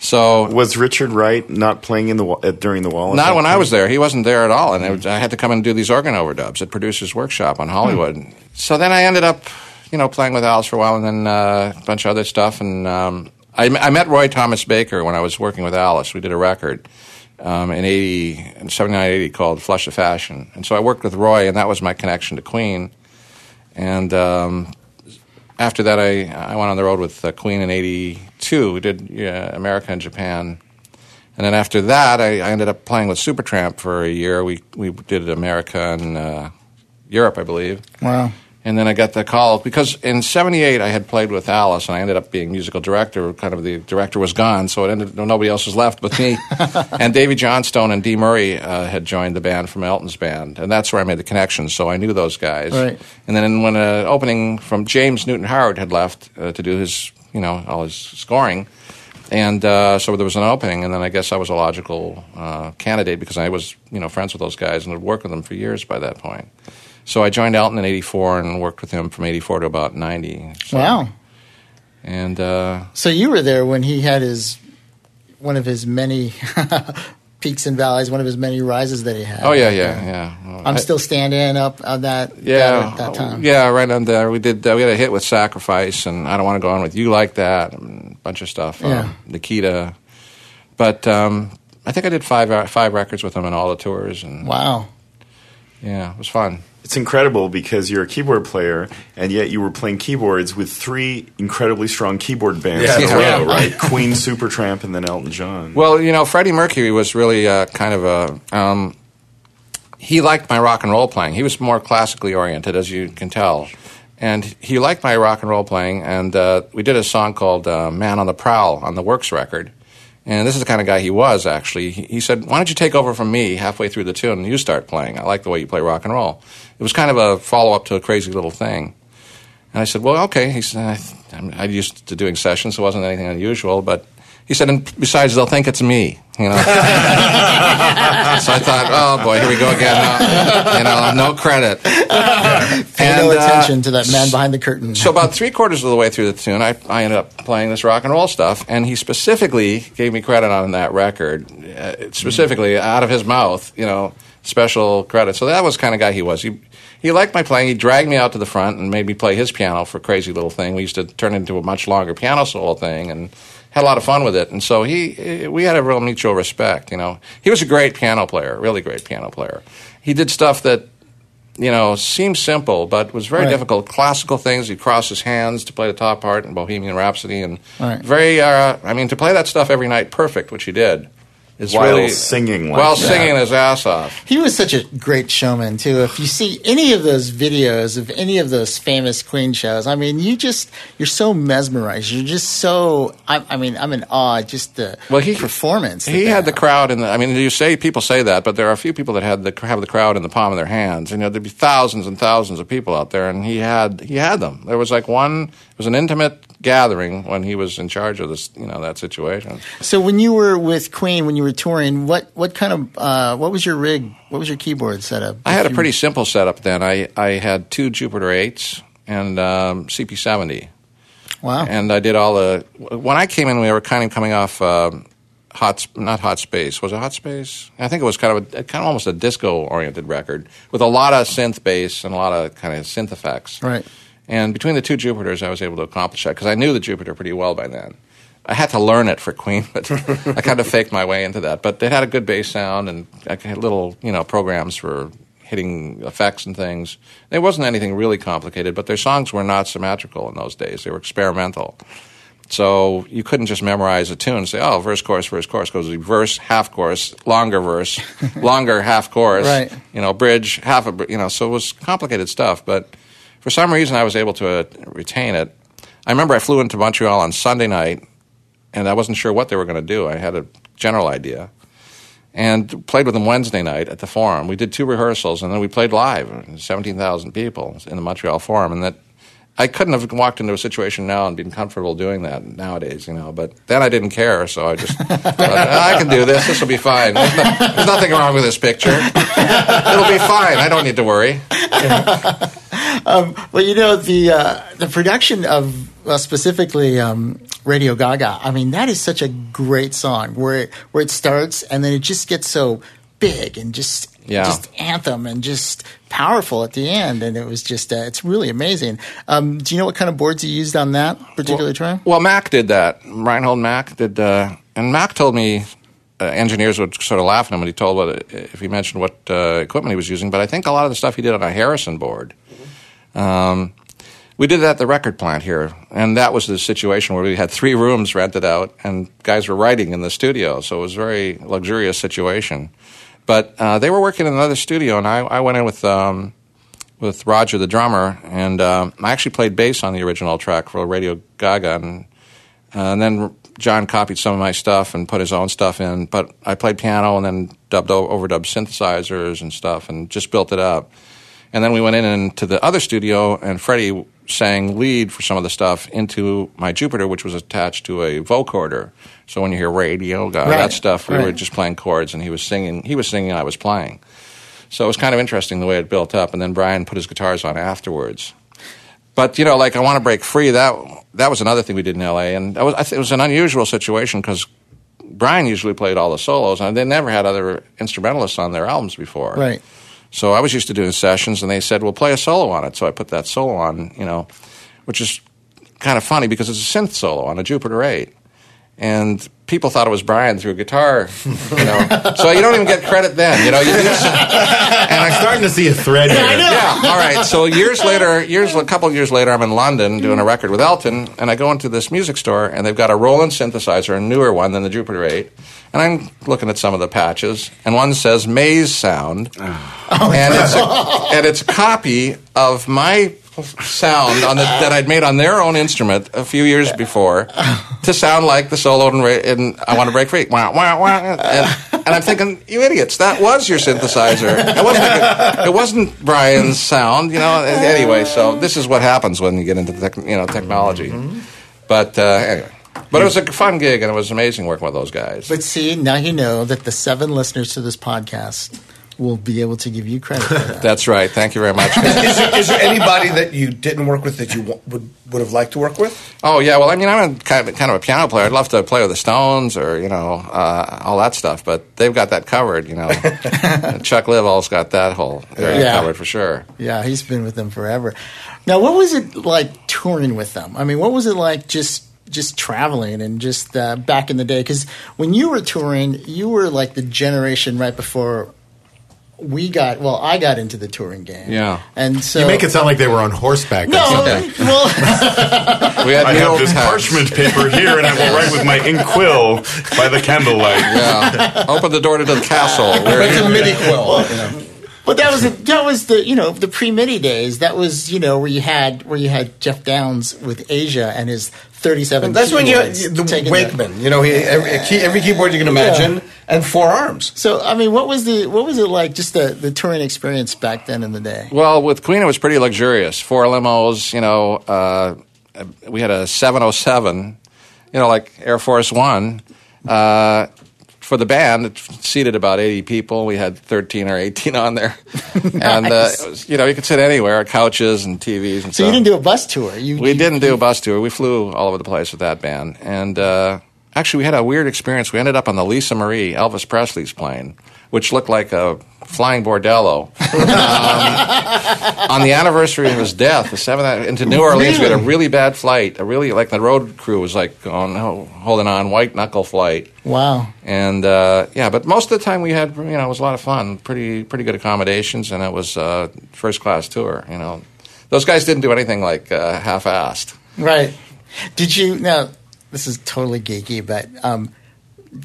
So Was Richard Wright not playing in the at, during the wall? not when I was there. He wasn't there at all, and was, I had to come and do these organ overdubs at Producers Workshop on Hollywood. So then I ended up, you know, playing with Alice for a while, and then uh, a bunch of other stuff. And um, I, I met Roy Thomas Baker when I was working with Alice. We did a record um, in eighty, in seventy nine, eighty called "Flush the Fashion," and so I worked with Roy, and that was my connection to Queen. And um, after that, I, I went on the road with uh, Queen in '82. We did uh, America and Japan. And then after that, I, I ended up playing with Supertramp for a year. We we did America and uh, Europe, I believe. Wow. And then I got the call because in '78 I had played with Alice, and I ended up being musical director. Kind of the director was gone, so it ended nobody else was left but me. and Davey Johnstone and Dee Murray uh, had joined the band from Elton's band, and that's where I made the connection. So I knew those guys. Right. And then when an opening from James Newton Howard had left uh, to do his, you know, all his scoring. And uh, so there was an opening, and then I guess I was a logical uh, candidate because I was, you know, friends with those guys and had worked with them for years by that point. So I joined Elton in '84 and worked with him from '84 to about '90. So, Wow. And uh, So you were there when he had his one of his many peaks and valleys, one of his many rises that he had. oh yeah, yeah, yeah. Well, I'm I- still standing up on that. yeah, that, that time. yeah, right on there. We did. Uh, we had a hit with "Sacrifice" and "I Don't Want to Go On with You Like That," a bunch of stuff. Yeah. Um, Nikita, but um, I think I did five uh, five records with him in all the tours, and Wow. yeah, it was fun. It's incredible because you're a keyboard player, and yet you were playing keyboards with three incredibly strong keyboard bands Yeah, in a yeah. row, right? Queen, Supertramp, and then Elton John. Well, you know, Freddie Mercury was really uh, kind of a. Um, he liked my rock and roll playing. He was more classically oriented, as you can tell. And he liked my rock and roll playing, and uh, we did a song called uh, Man on the Prowl on the Works record. And this is the kind of guy he was, actually. He, he said, Why don't you take over from me halfway through the tune and you start playing? I like the way you play rock and roll. It was kind of a follow up to a crazy little thing. And I said, well, okay. He said, I, I'm used to doing sessions, so it wasn't anything unusual. But he said, and besides, they'll think it's me. You know. so I thought, oh boy, here we go again. No, you know, no credit. Pay And, no uh, attention to that man behind the curtain. So about three quarters of the way through the tune, I, I ended up playing this rock and roll stuff, and he specifically gave me credit on that record, uh, specifically out of his mouth, you know, special credit. So that was the kind of guy he was. He he liked my playing. He dragged me out to the front and made me play his piano for crazy little thing. We used to turn it into a much longer piano solo thing, and had a lot of fun with it. And so he we had a real mutual respect. You know, he was a great piano player, really great piano player. He did stuff that you know, seemed simple, but was very Right. difficult. Classical things. He'd cross his hands to play the top part in Bohemian Rhapsody, and Right. very. Uh, I mean, to play that stuff every night, perfect, which he did, is While really singing like while that. singing his ass off. He was such a great showman too. If you see any of those videos of any of those famous Queen shows, I mean, you just you're so mesmerized. You're just so. I, I mean, I'm in awe. Just the Well, he- performance. that He had the crowd in the. I mean, you say people say that, but there are a few people that had the have the crowd in the palm of their hands. You know, there'd be thousands and thousands of people out there, and he had he had them. There was like one. It was an intimate gathering when he was in charge of this. You know that situation. So when you were with Queen, when you were touring, what what kind of uh, what was your rig? What was your keyboard setup? I had a pretty simple setup then. I, I had two Jupiter 8s and um, CP70. wow. And I did all the. When I came in, we were kind of coming off um, hot, not hot space. Was it hot space? I think it was kind of a, kind of almost a disco oriented record with a lot of synth bass and a lot of kind of synth effects. Right. And between the two Jupiters, I was able to accomplish that because I knew the Jupiter pretty well by then. I had to learn it for Queen, but I kind of faked my way into that. But it had a good bass sound and I had little, you know, programs for hitting effects and things. It wasn't anything really complicated, but their songs were not symmetrical in those days. They were experimental. So you couldn't just memorize a tune and say, oh, verse, chorus, verse, chorus, goes verse, half chorus, longer verse, longer half chorus, Right. you know, bridge, half a, you know, so it was complicated stuff. But for some reason, I was able to uh, retain it. I remember I flew into Montreal on Sunday night, and I wasn't sure what they were going to do. I had a general idea, and played with them Wednesday night at the Forum. We did two rehearsals, and then we played live, seventeen thousand people in the Montreal Forum, and that. I couldn't have walked into a situation now and been comfortable doing that nowadays, you know. But then I didn't care, so I just thought, I can do this. This will be fine. There's, no- there's nothing wrong with this picture. It'll be fine. I don't need to worry. Well, you know the uh, the production of well, specifically um, Radio Gaga. I mean, that is such a great song where it, where it starts and then it just gets so big and just Yeah. just anthem and just powerful at the end. And it was just uh, it's really amazing. Um, do you know what kind of boards you used on that particular track? Well, Mack did that. Reinhold Mack did, uh, and Mack told me uh, engineers would sort of laugh at him when he told what if he mentioned what uh, equipment he was using. But I think a lot of the stuff he did on a Harrison board. Um, we did that at the record plant here, and that was the situation where we had three rooms rented out, and guys were writing in the studio, so it was a very luxurious situation. But uh, they were working in another studio, and I, I went in with um, with Roger, the drummer, and um, I actually played bass on the original track for Radio Gaga, and, uh, and then John copied some of my stuff and put his own stuff in. But I played piano and then dubbed overdubbed synthesizers and stuff, and just built it up. And then we went in into the other studio, and Freddie sang lead for some of the stuff into my Jupiter, which was attached to a vocoder. So when you hear radio, Gaga, Right, that stuff, we were just playing chords, and he was singing. He was singing, I was playing. So it was kind of interesting the way it built up, and then Brian put his guitars on afterwards. But you know, like I want to break free. That that was another thing we did in L.A. and that was I th- it was an unusual situation because Brian usually played all the solos, and they never had other instrumentalists on their albums before. Right. So I was used to doing sessions, and they said, "Well, play a solo on it." So I put that solo on, you know, which is kind of funny because it's a synth solo on a Jupiter Eight, and people thought it was Brian through a guitar, you know. so you don't even get credit then, you know. You just, And I'm starting to see a thread here. yeah. All right. So years later, years a couple of years later, I'm in London doing a record with Elton, and I go into this music store, and they've got a Roland synthesizer, a newer one than the Jupiter 8. And I'm looking at some of the patches, and one says Maze Sound, and it's a, and it's a copy of my sound on the, that I'd made on their own instrument a few years before to sound like the solo in, in I Want to Break Free. Wow, wow, wow. And, and I'm thinking, you idiots, that was your synthesizer. It wasn't, a- it wasn't Brian's sound, you know. Anyway, so this is what happens when you get into tech, you know technology. But uh, anyway, but it was a fun gig, and it was amazing working with those guys. But see, now you know that the seven listeners to this podcast will be able to give you credit for that. That's right. Thank you very much. Is there, is there anybody that you didn't work with that you wa- would would have liked to work with? Oh yeah, well I mean I'm a kind of kind of a piano player. I'd love to play with the Stones or you know uh, all that stuff, but they've got that covered. You know, Chuck Leavell's got that whole area Yeah. covered for sure. Yeah, he's been with them forever. Now, what was it like touring with them? I mean, what was it like just just traveling and just uh, back in the day? Because when you were touring, you were like the generation right before we got. Well, I got into the touring game. Yeah. and so You make it sound like they were on horseback or no. something. Well, We had I have this tax. parchment paper here, and I will write with my ink quill by the candlelight. Yeah, open the door to the castle. Where Like a MIDI quill. you know. But that was that was the you know the pre MIDI days. That was you know where you had where you had Geoff Downes with Asia and his thirty seven. That's when you the Wakeman. You know, he, every, a key, every keyboard you can imagine, and four arms. So I mean, what was the what was it like? Just the the touring experience back then in the day. Well, with Queen, it was pretty luxurious. Four limos, you know. Uh, we had a 707, you know, like Air Force One. Uh, for the band, it seated about 80 people. We had 13 or 18 on there. And, uh, it was, you know, you could sit anywhere, couches and TVs and So stuff. you didn't do a bus tour. You We you- didn't do a bus tour. We flew all over the place with that band. And uh, actually, we had a weird experience. We ended up on the Lisa Marie, Elvis Presley's plane, which looked like a flying bordello. um, on the anniversary of his death, the seventh into New Orleans, we had a really bad flight. A really like the road crew was like going, holding on, white knuckle flight. Wow. And uh, yeah, but most of the time we had, you know, it was a lot of fun. Pretty pretty good accommodations, and it was uh, first class tour. You know, those guys didn't do anything like uh, half assed. Right. Did you now? This is totally geeky, but um,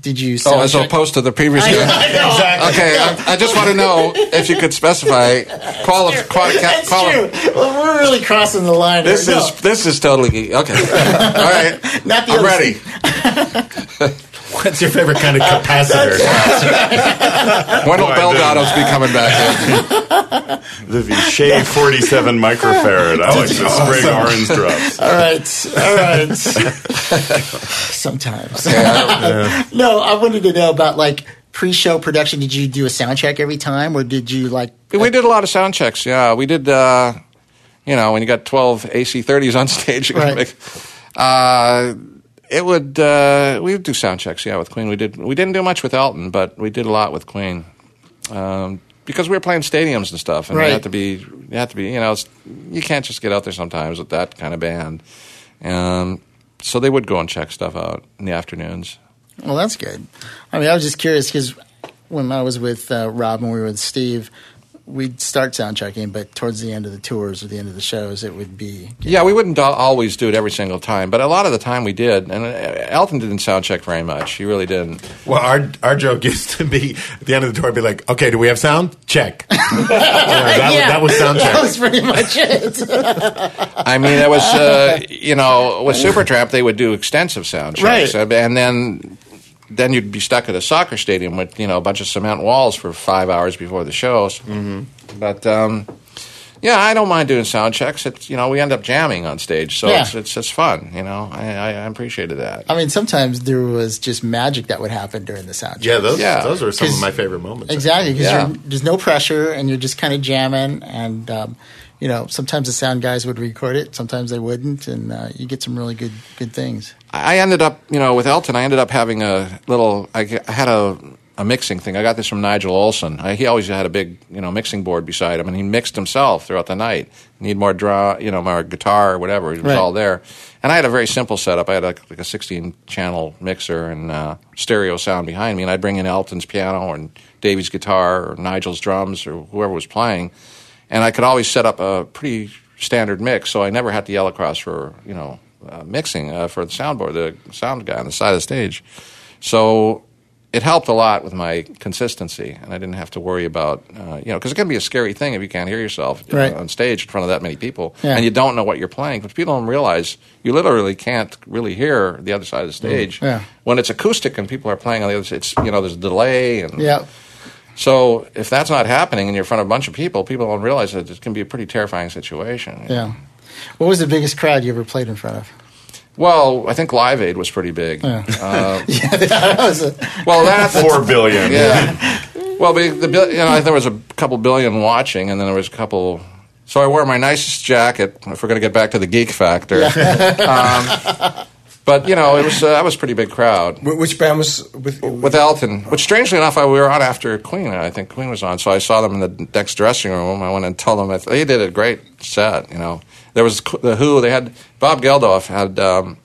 did you? Oh, as soundcheck- opposed to the previous guy. Okay, I, I just want to know if you could specify quali- quali- That's quali- true. Well, we're really crossing the line. This here. No, is this is totally. Okay, all right, not the I'm ready. What's your favorite kind of capacitor? When will Boy, bell then- be coming back in? The Vishay 47 microfarad. I like the Sprague orange drops. All right. All right. Sometimes. no, I wanted to know about like pre-show production. Did you do a sound check every time, or did you like? We did a lot of sound checks. Yeah, we did. Uh, you know, when you got twelve AC30s on stage, you're Right. make. Uh, it would. Uh, we would do sound checks. Yeah, with Queen, we did. We didn't do much with Elton, but we did a lot with Queen. Um, because we were playing stadiums and stuff, and Right. you have to be, you have to be, you know, it's, you can't just get out there sometimes with that kind of band. Um, so they would go and check stuff out in the afternoons. Well, that's good. I mean, I was just curious because when I was with uh, Rob and we were with Steve, we'd start sound checking, but towards the end of the tours or the end of the shows, it would be Yeah, we wouldn't al- always do it every single time, but a lot of the time we did. And uh, Elton didn't sound check very much. He really didn't. Well, our our joke used to be at the end of the tour, be like, "Okay, do we have sound? Check." You know, that, was, that was sound check. That was pretty much it. I mean, it was uh, you know with Supertramp they would do extensive sound checks, Right. And then then you'd be stuck at a soccer stadium with you know a bunch of cement walls for five hours before the shows. Mm-hmm. But um, yeah, I don't mind doing sound checks. It's you know we end up jamming on stage, so Yeah. it's it's just fun. You know, I, I, I appreciated that. I mean, sometimes there was just magic that would happen during the sound check. Yeah, those Yeah. those were some of my favorite moments. Exactly, because Yeah. there's no pressure and you're just kind of jamming. And um, you know, sometimes the sound guys would record it, sometimes they wouldn't, and uh, you get some really good good things. I ended up, you know, with Elton, I ended up having a little. I had a, a mixing thing. I got this from Nigel Olsson. I, he always had a big, you know, mixing board beside him, and he mixed himself throughout the night. Need more draw, you know, more guitar or whatever. It was Right. all there. And I had a very simple setup. I had like, like a 16 channel mixer and uh, stereo sound behind me, and I'd bring in Elton's piano and Davey's guitar or Nigel's drums or whoever was playing, and I could always set up a pretty standard mix, so I never had to yell across for you know uh, mixing uh, for the soundboard, the sound guy on the side of the stage. So it helped a lot with my consistency, and I didn't have to worry about uh, you know because it can be a scary thing if you can't hear yourself Right. on stage in front of that many people, Yeah. and you don't know what you're playing. Because people don't realize you literally can't really hear the other side of the stage Mm. Yeah. when it's acoustic and people are playing on the other side. It's you know there's a delay and Yeah, so if that's not happening and you're in front of a bunch of people, people don't realize that it can be a pretty terrifying situation. yeah. What was the biggest crowd you ever played in front of? Well, I think Live Aid was pretty big. Yeah. Uh, yeah, that was a, well, that Four billion. yeah. Well, the, the bil- you know there was a couple billion watching, and then there was a couple. So I wore my nicest jacket. If we're going to get back to the geek factor, um, but you know it was uh, that was a pretty big crowd. Which band was with? with Elton, which strangely enough, I, we were on after Queen. I think Queen was on, so I saw them in the next dressing room. I went and told them that they did a great set. You know, there was the Who. They had Bob Geldof had. Um,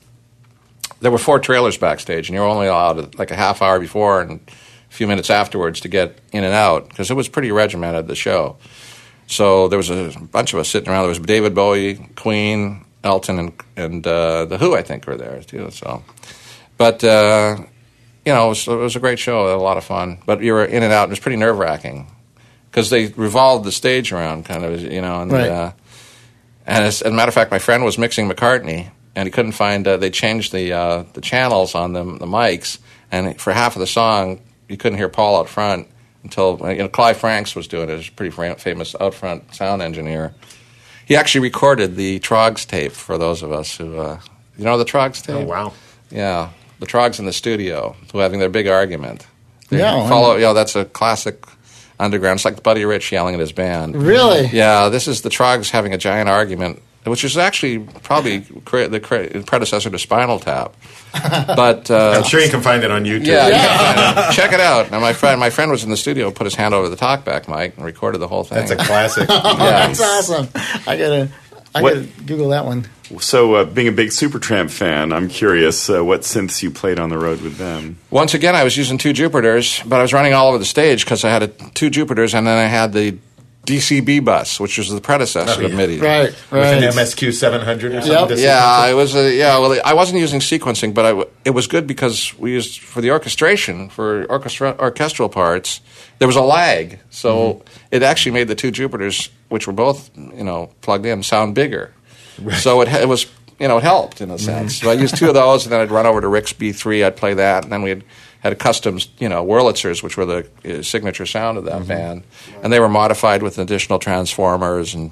there were four trailers backstage, and you were only allowed like a half hour before and a few minutes afterwards to get in and out because it was pretty regimented the show. So there was a bunch of us sitting around. There was David Bowie, Queen, Elton, and and uh, the Who. I think were there too. So, but uh, you know, it was, it was a great show. A lot of fun. But you were in and out. And it was pretty nerve wracking because they revolved the stage around, kind of, you know. And, Right. uh, and as, as a matter of fact, my friend was mixing McCartney, and he couldn't find. Uh, they changed the uh, the channels on the the mics, and for half of the song, you couldn't hear Paul out front until you know Clive Franks was doing it. He's a pretty fra- famous out front sound engineer. He actually recorded the Troggs tape for those of us who, uh, you know, the Troggs tape. Oh wow! Yeah, the Troggs in the studio who are having their big argument. They Yeah, follow. You know, that's a classic underground. It's like Buddy Rich yelling at his band. really. Yeah, this is the Troggs having a giant argument, which is actually probably cre- the cre- predecessor to Spinal Tap. But uh, I'm sure you can find it on YouTube. yeah, yeah. check it out. Now, my friend, my friend was in the studio, put his hand over the talkback mic, and recorded the whole thing. That's a classic. That's awesome. I gotta, I What- gotta Google that one. So, uh, being a big Supertramp fan, I'm curious uh, what synths you played on the road with them. Once again, I was using two Jupiters, but I was running all over the stage because I had a, two Jupiters, and then I had the DCB bus, which was the predecessor Oh, of yeah. MIDI. Right, With an. MSQ 700 or something. Yep. to Yeah, sequence it was. A, yeah, well, I wasn't using sequencing, but I w it was good because we used for the orchestration for orchestra orchestral parts. There was a lag, so it actually made the two Jupiters, which were both you know plugged in, sound bigger. So it, it was you know it helped in a sense. So I used two of those, and then I'd run over to Rick's B3. I'd play that, and then we had had custom you know Wurlitzers, which were the uh, signature sound of that band, and they were modified with additional transformers and.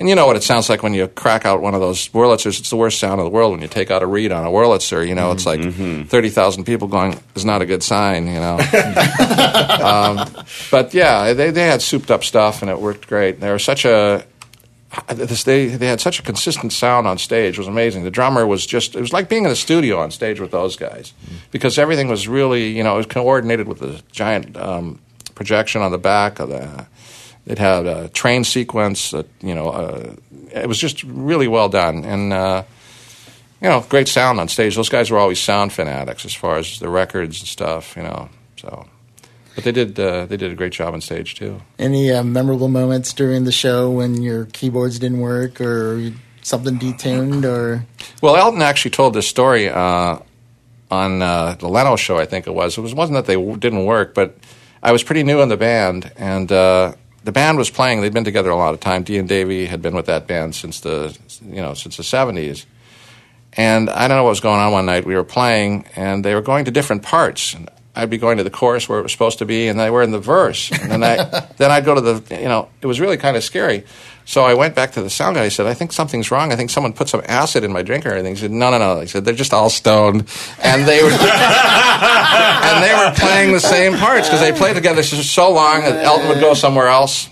And you know what it sounds like when you crack out one of those Wurlitzers. It's the worst sound in the world when you take out a reed on a Wurlitzer. You know, it's like 30,000 people going, is not a good sign, you know. um, but yeah, they, they had souped up stuff and it worked great. They were such a, this, they they had such a consistent sound on stage. It was amazing. The drummer was just it was like being in the studio on stage with those guys because everything was really you know it was coordinated with the giant um, projection on the back of the. It had a train sequence. That, you know, uh, it was just really well done and. Uh, you know, great sound on stage. Those guys were always sound fanatics as far as the records and stuff. You know, so but they did uh, they did a great job on stage too. Any uh, memorable moments during the show when your keyboards didn't work or something detuned or? Well, Elton actually told this story uh, on uh, the Leno show. I think it was. It was wasn't that they w- didn't work, but I was pretty new in the band, and uh, the band was playing. They'd been together a lot of time. Dean Davey had been with that band since the you know since the seventies. And I don't know what was going on one night. We were playing, and they were going to different parts. I'd be going to the chorus where it was supposed to be, and they were in the verse. And then I then I'd go to the you know it was really kind of scary. So I went back to the sound guy. I said, "I think something's wrong. I think someone put some acid in my drink or anything." He said, "No, no, no." He said, "They're just all stoned," and they were and they were playing the same parts because they played together so long that Elton would go somewhere else.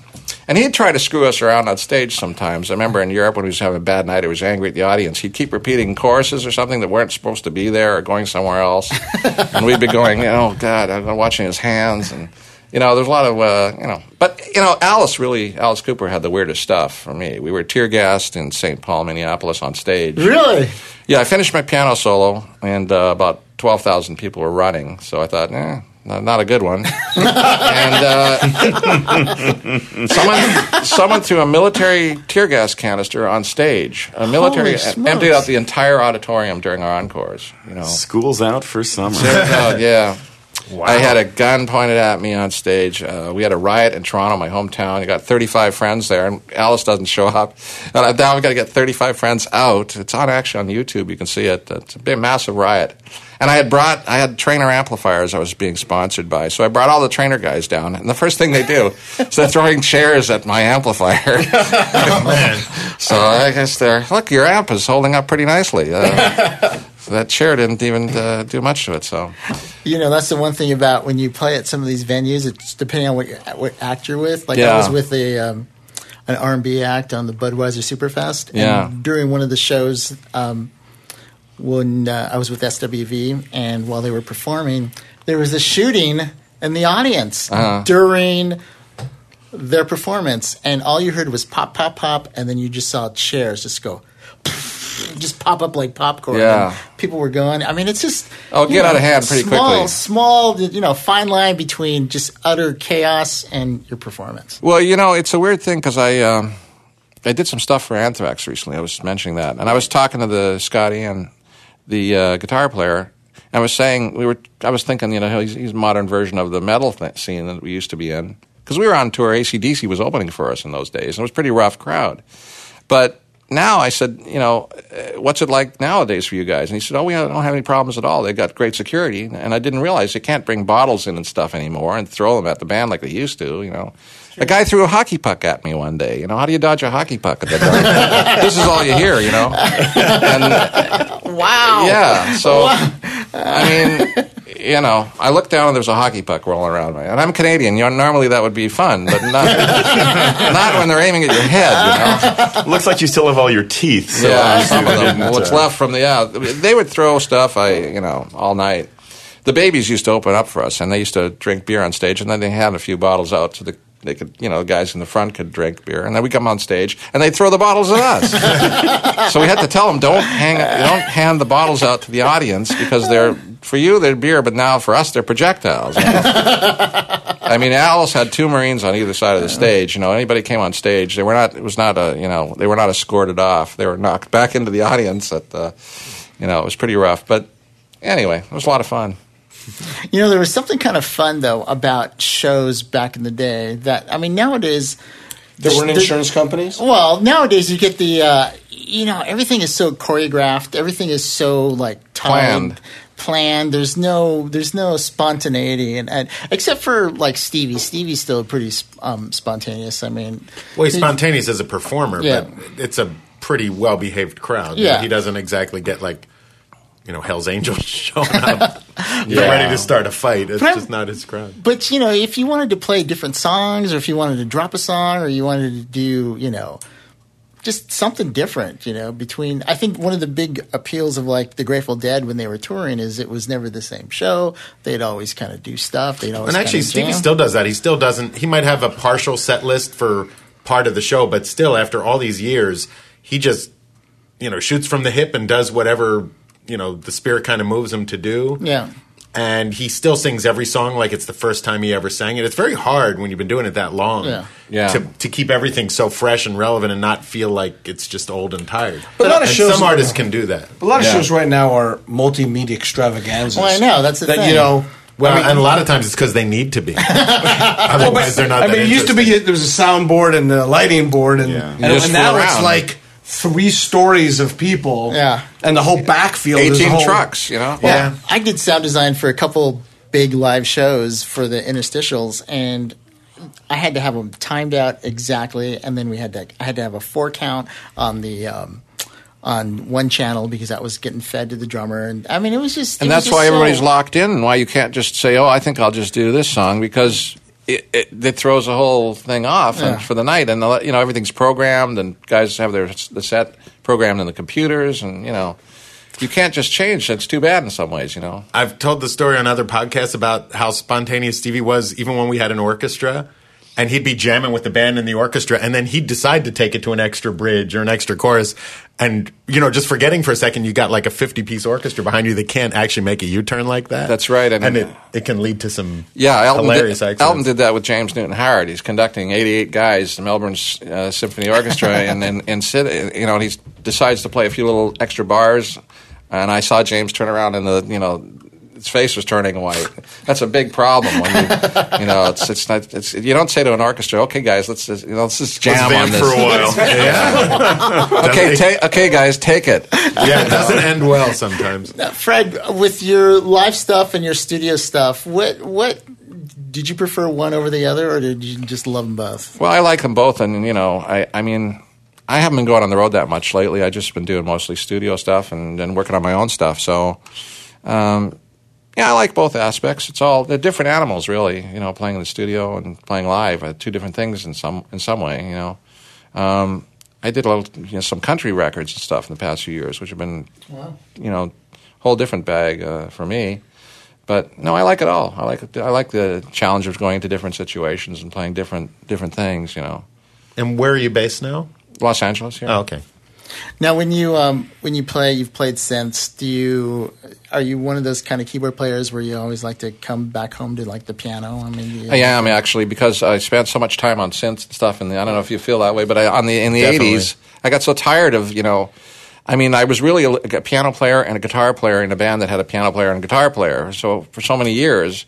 And he'd try to screw us around on stage sometimes. I remember in Europe when he was having a bad night, he was angry at the audience. He'd keep repeating choruses or something that weren't supposed to be there or going somewhere else. and we'd be going, oh, God, I'm watching his hands. And, you know, there's a lot of, uh, you know. But, you know, Alice really, Alice Cooper had the weirdest stuff for me. We were tear gassed in St. Paul, Minneapolis on stage. Really? Yeah, I finished my piano solo, and uh, about 12,000 people were running. So I thought, eh, not, not a good one. and uh, someone, someone threw a military tear gas canister on stage. A military emptied out the entire auditorium during our encores. You know, School's out for summer. Yeah. I had a gun pointed at me on stage. Uh, we had a riot in Toronto, my hometown. I got 35 friends there, and Alice doesn't show up. And I- now we've got to get 35 friends out. It's on actually on YouTube. You can see it. It's a big, massive riot. And I had brought, I had Traynor amplifiers I was being sponsored by. So I brought all the Traynor guys down. And the first thing they do is they're throwing chairs at my amplifier. oh, man. so I guess they're, look, your amp is holding up pretty nicely. Uh, that chair didn't even uh, do much to it. So You know, that's the one thing about when you play at some of these venues. It's depending on what what act you're with. Like Yeah. I was with a um, an R and B act on the Budweiser Superfest. Yeah. And during one of the shows, um, when uh, I was with SWV, and while they were performing, there was a shooting in the audience Uh-huh. during their performance, and all you heard was pop, pop, pop, and then you just saw chairs just go. Just pop up like popcorn. Yeah. and people were going. I mean, it's just Oh, get out of hand pretty small, quickly. Small, small, you know, fine line between just utter chaos and your performance. Well, you know, it's a weird thing because I um, I did some stuff for Anthrax recently. I was mentioning that, and I was talking to the Scotty and the uh, guitar player. I was saying we were. I was thinking, you know, he's, he's a modern version of the metal th- scene that we used to be in because we were on tour. ACDC was opening for us in those days, and it was a pretty rough crowd. But now I said, you know, uh, what's it like nowadays for you guys? And he said, oh, we don't have any problems at all. They got great security, and I didn't realize they can't bring bottles in and stuff anymore and throw them at the band like they used to. You know, a guy threw a hockey puck at me one day. You know, how do you dodge a hockey puck at that This is all you hear. You know, and Wow. yeah, so I mean, you know, I looked down and there's a hockey puck rolling around me, and I'm Canadian. You know, normally that would be fun, but not not when they're aiming at your head. You know. Looks like you still have all your teeth. So Yeah, some of them. What's uh, left from the yeah, they would throw stuff. I you know all night. The Babys used to open up for us, and they used to drink beer on stage, and then they had a few bottles out to the. They could, you know, the guys in the front could drink beer, and then we come on stage, and they throw the bottles at us. so we had to tell them, don't hang, don't hand the bottles out to the audience because they're for you they're beer, but now for us they're projectiles. you know? I mean, Alice had two Marines on either side of the stage. You know, anybody came on stage, they were not. It was not a. You know, they were not escorted off. They were knocked back into the audience. At the, you know, it was pretty rough. But anyway, it was a lot of fun. You know, there was something kind of fun though about shows back in the day. That I mean, nowadays. There weren't the- insurance companies. Well, nowadays you get the, uh, you know, everything is so choreographed. Everything is so like timed, Planned. planned. There's no, there's no spontaneity, and, and except for like Stevie. Stevie's still pretty um, spontaneous. I mean, Well, he's spontaneous as a performer, Yeah. but it's a pretty well behaved crowd. Yeah. He doesn't exactly get like, you know, Hell's Angels showing up ready to start a fight. It's But- just not his crowd. But you know, if you wanted to play different songs, or if you wanted to drop a song, or you wanted to do, you know, just something different, you know. Between I think one of the big appeals of like the Grateful Dead when they were touring is it was never the same show. They'd always kind of do stuff. They'd always And actually, Stevie still does that. He still doesn't. He might have a partial set list for part of the show, but still, after all these years, he just you know shoots from the hip and does whatever you know the spirit kind of moves him to do. yeah. And he still sings every song like it's the first time he ever sang it. It's very hard when you've been doing it that long Yeah. Yeah. To, to keep everything so fresh and relevant and not feel like it's just old and tired. But a lot of and shows- some artists can do that. A lot of Yeah. shows right now are multimedia extravaganzas. Well, I know, that's the that thing. you know. Well, I mean, and a lot of times it's because they need to be. Otherwise, they're not. I that mean, it used to be interesting. there was a soundboard and a lighting board, and, Yeah. and, You just and now fool it's like three stories of people. Yeah. and the whole backfield is 18 whole, trucks, you know? Yeah. I did sound design for a couple big live shows for the interstitials, and I had to have them timed out exactly, and then we had to I had to have a four count on the. Um, on one channel because that was getting fed to the drummer, and I mean it was just. and it was that's just why so- everybody's locked in and why you can't just say oh i think i'll just do this song because it, it, it throws the whole thing off and Yeah. for the night and the, you know everything's programmed and guys have their the set programmed in the computers and you know you can't just change it's too bad in some ways you know I've told the story on other podcasts about how spontaneous Stevie was, even when we had an orchestra. And he'd be jamming with the band and the orchestra, and then he'd decide to take it to an extra bridge or an extra chorus. And, you know, just forgetting for a second, you got like a 50 piece orchestra behind you that can't actually make a U turn like that. That's right, and- And, it, it can lead to some yeah elton hilarious did, elton did that with james newton howard he's conducting 88 guys the melbourne uh, symphony orchestra and then and you know and he decides to play a few little extra bars and i saw james turn around and the you know his face was turning white. That's a big problem when you, you know, it's it's not it's you don't say to an orchestra, okay, guys, let's just, you know, let's just Let's jam on this for a while. yeah. Okay, ta- okay, guys, take it. yeah, it doesn't end well sometimes. Fred, with your live stuff and your studio stuff, what what did you prefer one over the other, or did you just love them both? Well, I like them both, and you know, I I mean, I haven't been going on the road that much lately. I've just been doing mostly studio stuff and then working on my own stuff. So, um, yeah, I like both aspects. It's all they're different animals, really. You know, playing in the studio and playing live are two different things in some in some way. You know, um, I did a little, you know, some country records and stuff in the past few years, which have been, you know, whole different bag uh, for me. But no, I like it all. I like I like the challenge of going into different situations and playing different different things. You know. And where are you based now? Los Angeles. Yeah. Oh, okay. Now, when you um, when you play, you've played since. Do you are you one of those kind of keyboard players where you always like to come back home to like the piano? I mean, do you, I am actually because I spent so much time on synths and stuff, and I don't know if you feel that way, but I, on the in the eighties, I got so tired of you know. I mean, I was really a, a piano player and a guitar player in a band that had a piano player and a guitar player. So for so many years,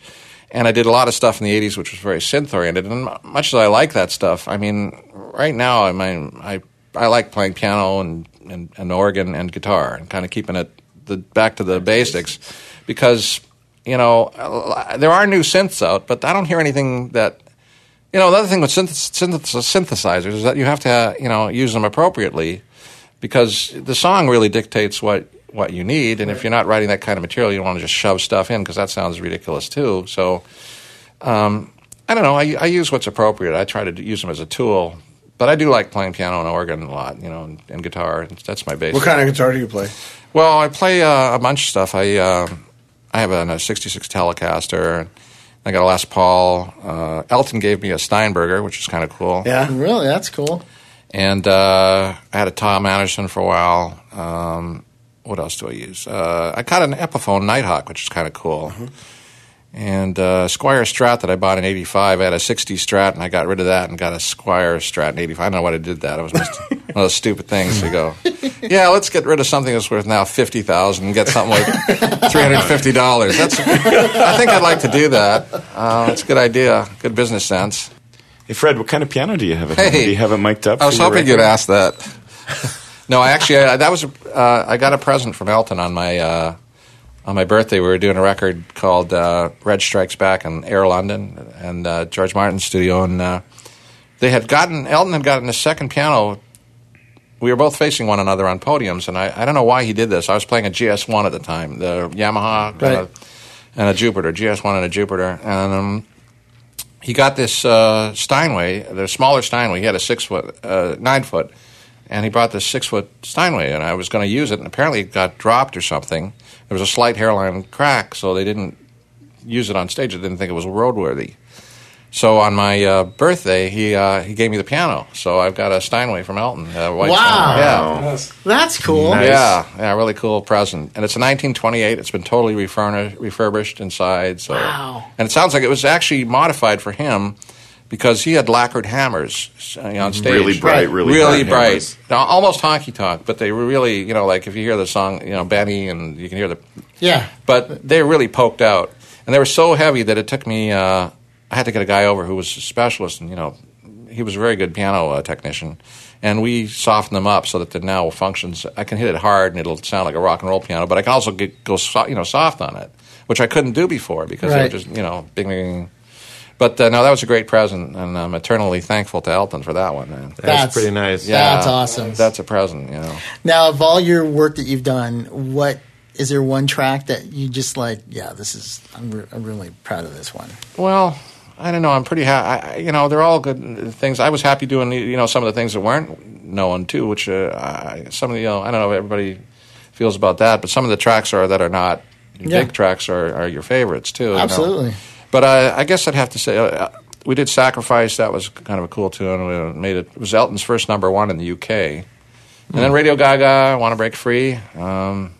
and I did a lot of stuff in the '80s, which was very synth oriented. And much as I like that stuff, I mean, right now, I mean, I I like playing piano and and, and organ and guitar and kind of keeping it the back to the basics because you know there are new synths out, but I don't hear anything that you know, the other thing with synth- synth- synthesizers is that you have to, you know, use them appropriately because the song really dictates what, what you need. And if you're not writing that kind of material, you don't want to just shove stuff in because that sounds ridiculous too. So, um, I don't know. I, I use what's appropriate. I try to use them as a tool. But I do like playing piano and organ a lot, you know, and, and guitar. That's my base. What kind of guitar do you play? Well, I play uh, a bunch of stuff. I uh, I have a, a '66 Telecaster. I got a Les Paul. Uh, Elton gave me a Steinberger, which is kind of cool. Yeah. really that's cool. And uh, I had a Tom Anderson for a while. Um, what else do I use? Uh, I got an Epiphone Nighthawk, which is kind of cool. And uh, Squier Strat that I bought in '85. I had a '60 Strat, and I got rid of that and got a Squier Strat in '85. I don't know why I did that. It was just one of those stupid things to go. Yeah, let's get rid of something that's worth now fifty thousand and get something like three hundred fifty dollars. That's. I think I'd like to do that. Uh, that's a good idea. Good business sense. Hey, Fred, what kind of piano do you have at home? Hey. Do you have it mic'd up? I was for hoping you'd ask that. no, I actually I, that was uh, I got a present from Elton on my uh, on my birthday. We were doing a record called uh, "Reg Strikes Back" in Air London and uh, George Martin's studio, and uh, they had gotten Elton had gotten a second piano. We were both facing one another on podiums, and I, I don't know why he did this. I was playing a GS1 at the time, the Yamaha, Right. uh, and a Jupiter, GS1 and a Jupiter, and um, he got this uh, Steinway, the smaller Steinway. He had a six foot, uh, nine foot, and he brought this six foot Steinway, and I was going to use it, and apparently it got dropped or something. There was a slight hairline crack, so they didn't use it on stage. They didn't think it was roadworthy. So on my uh, birthday, he uh, he gave me the piano. So I've got a Steinway from Elton. Uh, white Wow. Steinway. Yeah. That's cool. Nice. Yeah, yeah, really cool present. And it's a 1928. It's been totally refurnished, refurbished inside. So, Wow. and it sounds like it was actually modified for him because he had lacquered hammers uh, on stage. Really bright, really, really bright bright. Now, almost honky tonk, but they were really, you know, like if you hear the song, you know, Benny, and you can hear the, Yeah. but they really poked out, and they were so heavy that it took me. Uh, I had to get a guy over who was a specialist, and you know, he was a very good piano uh, technician, and we softened them up so that it now functions. I can hit it hard, and it'll sound like a rock and roll piano, but I can also get, go, so, you know, soft on it, which I couldn't do before because they were just, you know, bing, bing. bing. But uh, no, that was a great present, and I'm eternally thankful to Elton for that one, man. That's, pretty nice. Yeah. That's awesome. That's a present, you know. Now, of all your work that you've done, what is there one track that you just like? Yeah, this is. I'm, re- I'm really proud of this one. Well, I don't know. I'm pretty happy. You know, they're all good things. I was happy doing, you know, some of the things that weren't known too, which uh, I, some of the, you know, I don't know if everybody feels about that, but some of the tracks are that are not Yeah. big tracks are, are your favorites too. you know. But uh, I guess I'd have to say uh, we did "Sacrifice." That was kind of a cool tune. We made it. It was Elton's first number one in the UK, and then Radio Ga Ga, "Want to Break Free," um,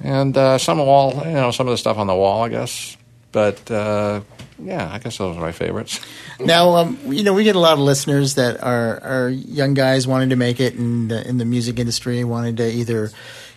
and uh, some wall. You know, some of the stuff on the wall, I guess. But uh, yeah, I guess those are my favorites. Now, um, you know, we get a lot of listeners that are, are young guys wanting to make it in the, in the music industry, wanting to either,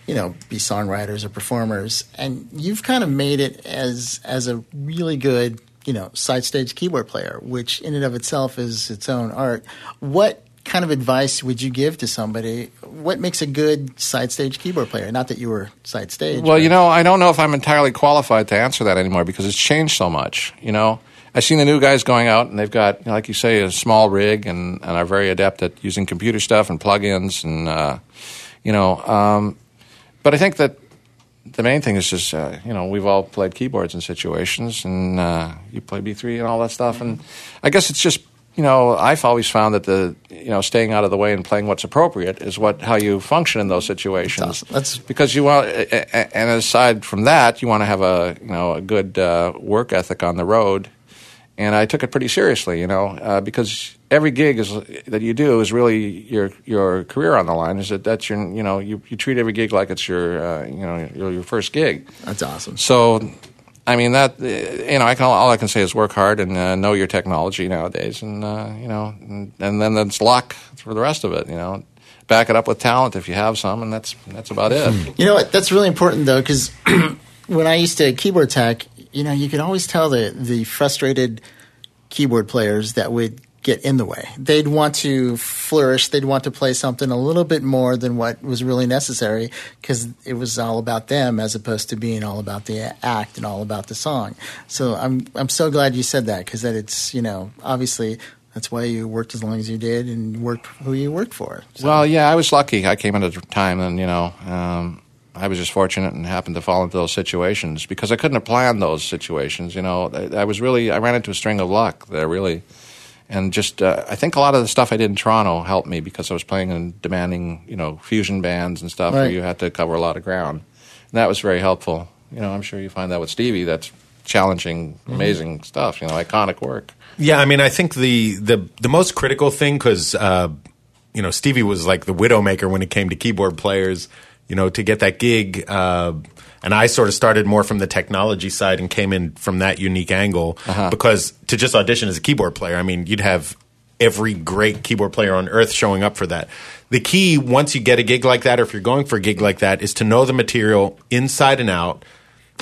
you know, be songwriters or performers, and you've kind of made it as as a really good, you know, side stage keyboard player, which in and of itself is its own art. What kind of advice would you give to somebody? What makes a good side stage keyboard player? Not that you were side stage. Well, but- you know, I don't know if I'm entirely qualified to answer that anymore because it's changed so much. You know, I've seen the new guys going out and they've got, you know, like you say, a small rig and, and are very adept at using computer stuff and plugins and, uh, you know, um, but I think that the main thing is just, uh, you know, we've all played keyboards in situations and uh, you play B3 and all that stuff. And I guess it's just, you know, I've always found that the, you know, staying out of the way and playing what's appropriate is what how you function in those situations. That's because you want, and aside from that, you want to have a, you know, a good uh, work ethic on the road. And I took it pretty seriously, you know, uh, because every gig is that you do is really your your career on the line. Is that that's your, you know, you, you treat every gig like it's your, uh, you know, your, your first gig. that's awesome. So, I mean that uh, you know, I can all I can say is work hard and uh, know your technology nowadays, and uh, you know, and, and then it's luck for the rest of it. You know, back it up with talent if you have some, and that's that's about it. You know what? That's really important though, because when I used to keyboard tech, you know, you could always tell the the frustrated keyboard players that would get in the way. They'd want to flourish. They'd want to play something a little bit more than what was really necessary because it was all about them as opposed to being all about the act and all about the song. So I'm I'm so glad you said that because that it's you know obviously. That's why you worked as long as you did and worked who you worked for. So- Well, yeah, I was lucky. I came at a time, and you know, um, I was just fortunate and happened to fall into those situations because I couldn't have planned those situations. You know, I, I was really I ran into a string of luck there, really, and just uh, I think a lot of the stuff I did in Toronto helped me because I was playing in demanding, you know, fusion bands and stuff where you had to cover a lot of ground, and that was very helpful. You know, I'm sure you find that with Stevie. That's challenging, amazing stuff. You know, iconic work. Yeah, I mean, I think the the the most critical thing because uh, you know Stevie was like the widowmaker when it came to keyboard players. You know, to get that gig, uh, and I sort of started more from the technology side and came in from that unique angle because to just audition as a keyboard player, I mean, you'd have every great keyboard player on earth showing up for that. The key once you get a gig like that, or if you're going for a gig like that, is to know the material inside and out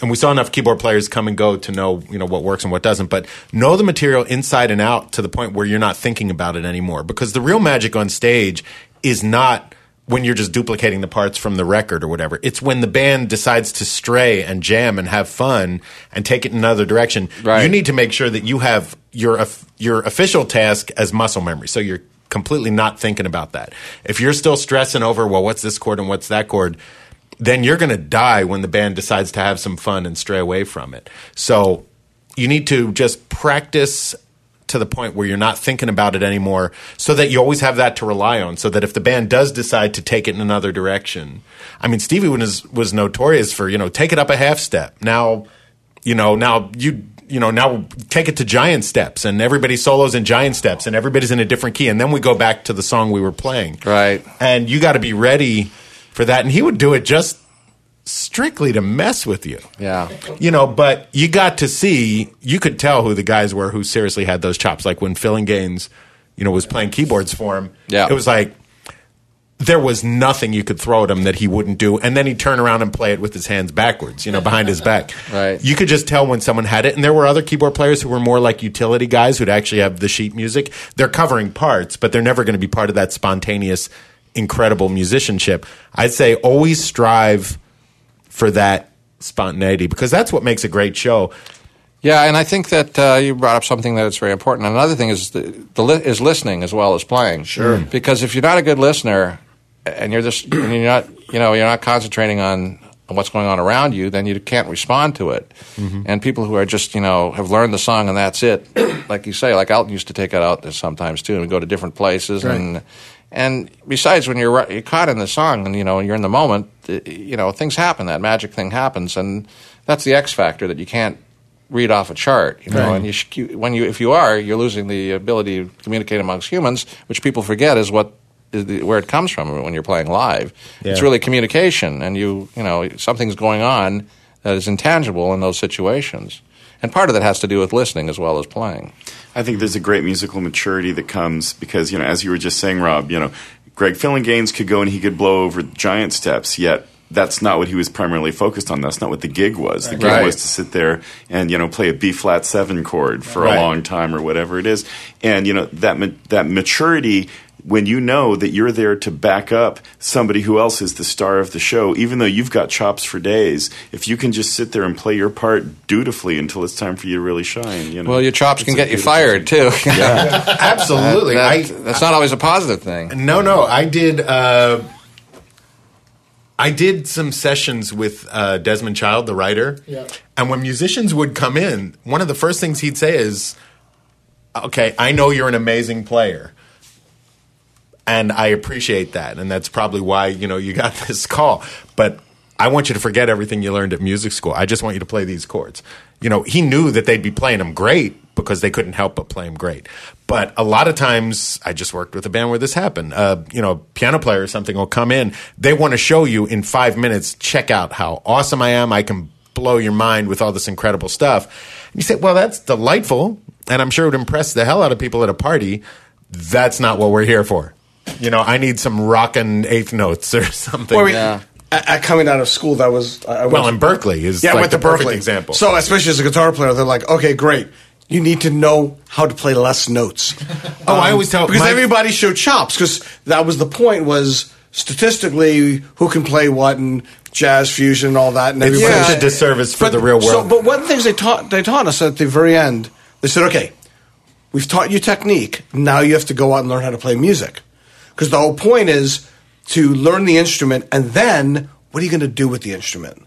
and we saw enough keyboard players come and go to know you know what works and what doesn't but know the material inside and out to the point where you're not thinking about it anymore because the real magic on stage is not when you're just duplicating the parts from the record or whatever it's when the band decides to stray and jam and have fun and take it in another direction Right. you need to make sure that you have your uh, your official task as muscle memory so you're completely not thinking about that if you're still stressing over well what's this chord and what's that chord then you're going to die when the band decides to have some fun and stray away from it. So you need to just practice to the point where you're not thinking about it anymore so that you always have that to rely on so that if the band does decide to take it in another direction i mean stevie was was notorious for you know take it up a half step now you know now you you know now take it to giant steps and everybody solos in giant steps and everybody's in a different key and then we go back to the song we were playing Right. and you got to be ready for that and he would do it just strictly to mess with you Yeah. you know, but you got to see, you could tell who the guys were who seriously had those chops. Like when Phillinganes, you know, was playing keyboards for him. Yeah. It was like there was nothing you could throw at him that he wouldn't do. And then he'd turn around and play it with his hands backwards, you know, behind his back. Right. You could just tell when someone had it. And there were other keyboard players who were more like utility guys who'd actually have the sheet music. They're covering parts, but they're never going to be part of that spontaneous, incredible musicianship. I'd say always strive for that spontaneity because that's what makes a great show. Yeah, and I think that uh, you brought up something that is very important. Another thing is the, the li- is listening as well as playing. Sure. Because if you're not a good listener and you're just and you're not you know you're not concentrating on what's going on around you, then you can't respond to it. And people who are just you know have learned the song and that's it, like you say, like Elton used to take it out there sometimes too, and go to different places and. And besides, when you're you're caught in the song and you know you're in the moment, uh, you know things happen. That magic thing happens, and that's the X factor that you can't read off a chart. You know, and you, sh- you when you if you are, you're losing the ability to communicate amongst humans, which people forget is what is the, where it comes from when you're playing live. It's really communication, and you you know something's going on that is intangible in those situations, and part of that has to do with listening as well as playing. I think there's a great musical maturity that comes because, you know, as you were just saying, Rob, you know, Greg Gaines could go and he could blow over giant steps, yet that's not what he was primarily focused on. That's not what the gig was. The gig Right. was to sit there and, you know, play a B flat seven chord for Right. a long time or whatever it is. And, you know, that, ma- that maturity when you know that you're there to back up somebody who else is the star of the show, even though you've got chops for days, if you can just sit there and play your part dutifully until it's time for you to really shine, you know. Well, your chops can get you beautiful fired too. Absolutely. That- I, that's not always a positive thing. No, no. I did. Uh, I did some sessions with uh, Desmond Child, the writer. Yeah. And when musicians would come in, one of the first things he'd say is, "Okay, I know you're an amazing player, and I appreciate that, and that's probably why you know you got this call. But I want you to forget everything you learned at music school. I just want you to play these chords." You know, he knew that they'd be playing them great because they couldn't help but play them great. But a lot of times, I just worked with a band where this happened. Uh, you know, piano player or something will come in. They want to show you in five minutes. Check out how awesome I am. I can blow your mind with all this incredible stuff. And you say, well, that's delightful, and I'm sure it would impress the hell out of people at a party. That's not what we're here for. You know, I need some rockin' eighth notes or something. Well, I mean, Yeah. at, at coming out of school, that was I, I Well, went in Berklee is yeah, I went the to Berklee example. So, especially as a guitar player, they're like, okay, great. You need to know how to play less notes. Oh, I always um, tell- because my- everybody showed chops because that was the point was statistically who can play what and jazz fusion and all that. And It's everybody- such a disservice for the real So, world. but one of the things they taught they taught us at the very end, they said, okay, we've taught you technique. Now you have to go out and learn how to play music. Because the whole point is to learn the instrument, and then what are you going to do with the instrument?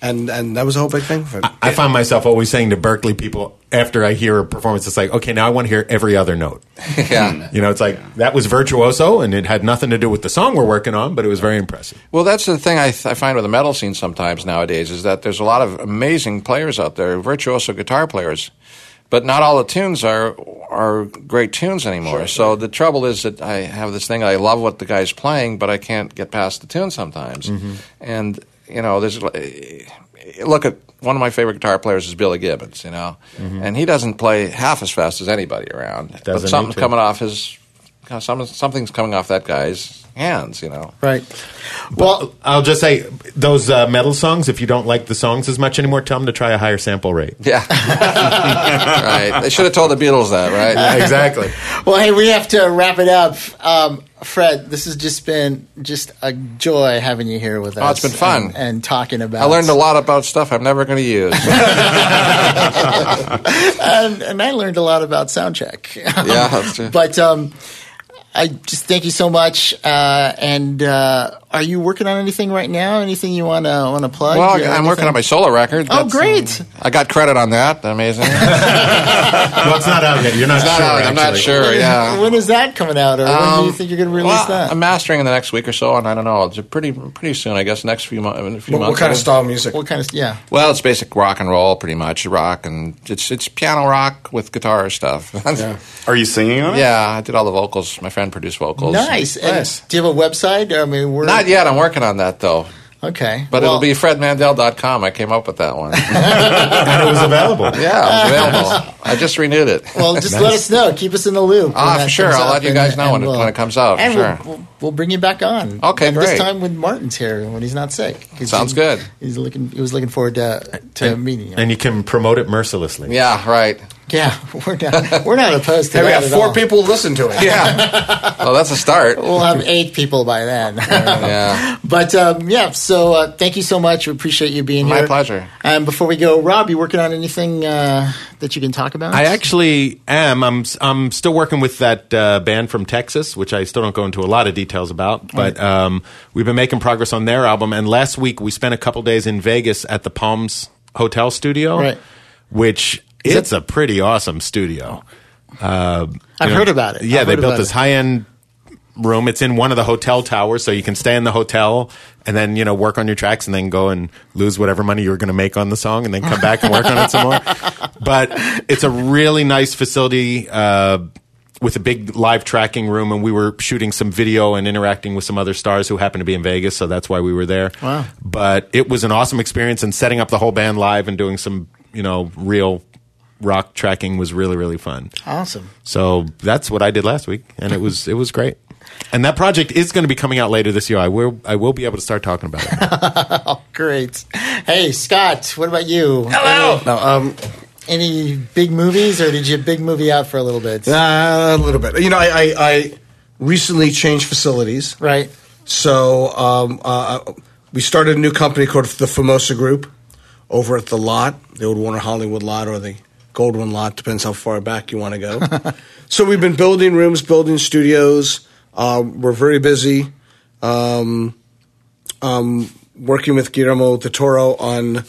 And and that was a whole big thing. For I find myself always saying to Berklee people after I hear a performance, it's like, okay, now I want to hear every other note. yeah. You know, it's like that was virtuoso, and it had nothing to do with the song we're working on, but it was very impressive. Well, that's the thing I, th- I find with the metal scene sometimes nowadays is that there's a lot of amazing players out there, virtuoso guitar players, but not all the tunes are are great tunes anymore. so the trouble is that I have this thing I love what the guy's playing, but I can't get past the tune sometimes. Mm-hmm. And you know, there's look at one of my favorite guitar players is Billy Gibbons, you know, and he doesn't play half as fast as anybody around. Doesn't but something's coming off his. Something's coming off that guy's hands, you know. Right. Well, I'll just say those uh, metal songs. If you don't like the songs as much anymore, tell them to try a higher sample rate. Yeah. right. They should have told the Beatles that, right? exactly. Well, hey, we have to wrap it up. Um, Fred, this has just been just a joy having you here with us. Oh, it's been fun. and, and talking about. I learned a lot about stuff I'm never going to use. and, and I learned a lot about soundcheck. Yeah, that's true. but um, I just thank you so much, uh, and uh, are you working on anything right now? Anything you want to want to plug? Well, I'm working on my solo record. Oh, That's, great. um, I got credit on that. Amazing. it's well, it's not out yet. You're not not sure. out. I'm not actually. sure. Yeah. When is that coming out, or when do you Um, think you're going to release well, that? I'm mastering in the next week or so, and I don't know. It's pretty pretty soon, I guess. Next few, mo- in a few What, months. what kind of style music? what kind of? Yeah. Well, it's basic rock and roll, pretty much rock, and it's it's piano rock with guitar stuff. Yeah, Are you singing on it? Yeah, I did all the vocals. My friend produced vocals. Nice. And Nice. Do you have a website? I mean, we're Not yet. I'm working on that though, Okay, but Well, it'll be fredmandel.com. I came up with that one. And it was available. yeah, it's available. I just renewed it. Well, just let us know. Keep us in the loop. Ah, for sure. I'll let you and- guys know and when it- we'll- when it comes out, And sure. We'll, we'll, we'll bring you back on. Okay, and This time when Martin's here, when he's not sick. Sounds he- good. He's looking. He was looking forward to, to meeting you. And you can promote it mercilessly. Yeah, right. Yeah, we're not. We're not opposed to Hey, we have at four all. people listen to it. Yeah. well, that's a start. We'll have eight people by then. Yeah. But um, yeah, so uh, thank you so much. We appreciate you being My here. My pleasure. And before we go, Rob, you working on anything uh, that you can talk about? I actually am. I'm. I'm still working with that uh, band from Texas, which I still don't go into a lot of details about. But um, we've been making progress on their album. And last week we spent a couple days in Vegas at the Palms Hotel Studio, Right. which it's a pretty awesome studio. Uh, I've heard about it. Yeah, I've they built this high end room. It's in one of the hotel towers, so you can stay in the hotel and then you know work on your tracks and then go and lose whatever money you were going to make on the song and then come back and work on it some more. But it's a really nice facility. Uh, with a big live tracking room, and we were shooting some video and interacting with some other stars who happened to be in Vegas, so that's why we were there. Wow. But it was an awesome experience, and setting up the whole band live and doing some, you know, real rock tracking was really, really fun. awesome. So that's what I did last week, and it was it was great. And that project is going to be coming out later this year. I will I will be able to start talking about it. Great. Hey, Scott, what about you? Hello. No, um, Any, any big movies, or did you big movie out for a little bit? uh, a little bit. You know, I, I, I recently changed facilities. Right. So um, uh, we started a new company called the Formosa Group over at the lot, the old Warner Hollywood lot or the Goldwyn lot, depends how far back you want to go. so we've been building rooms, building studios. Um, we're very busy. Um, um, working with Guillermo del Toro on uh,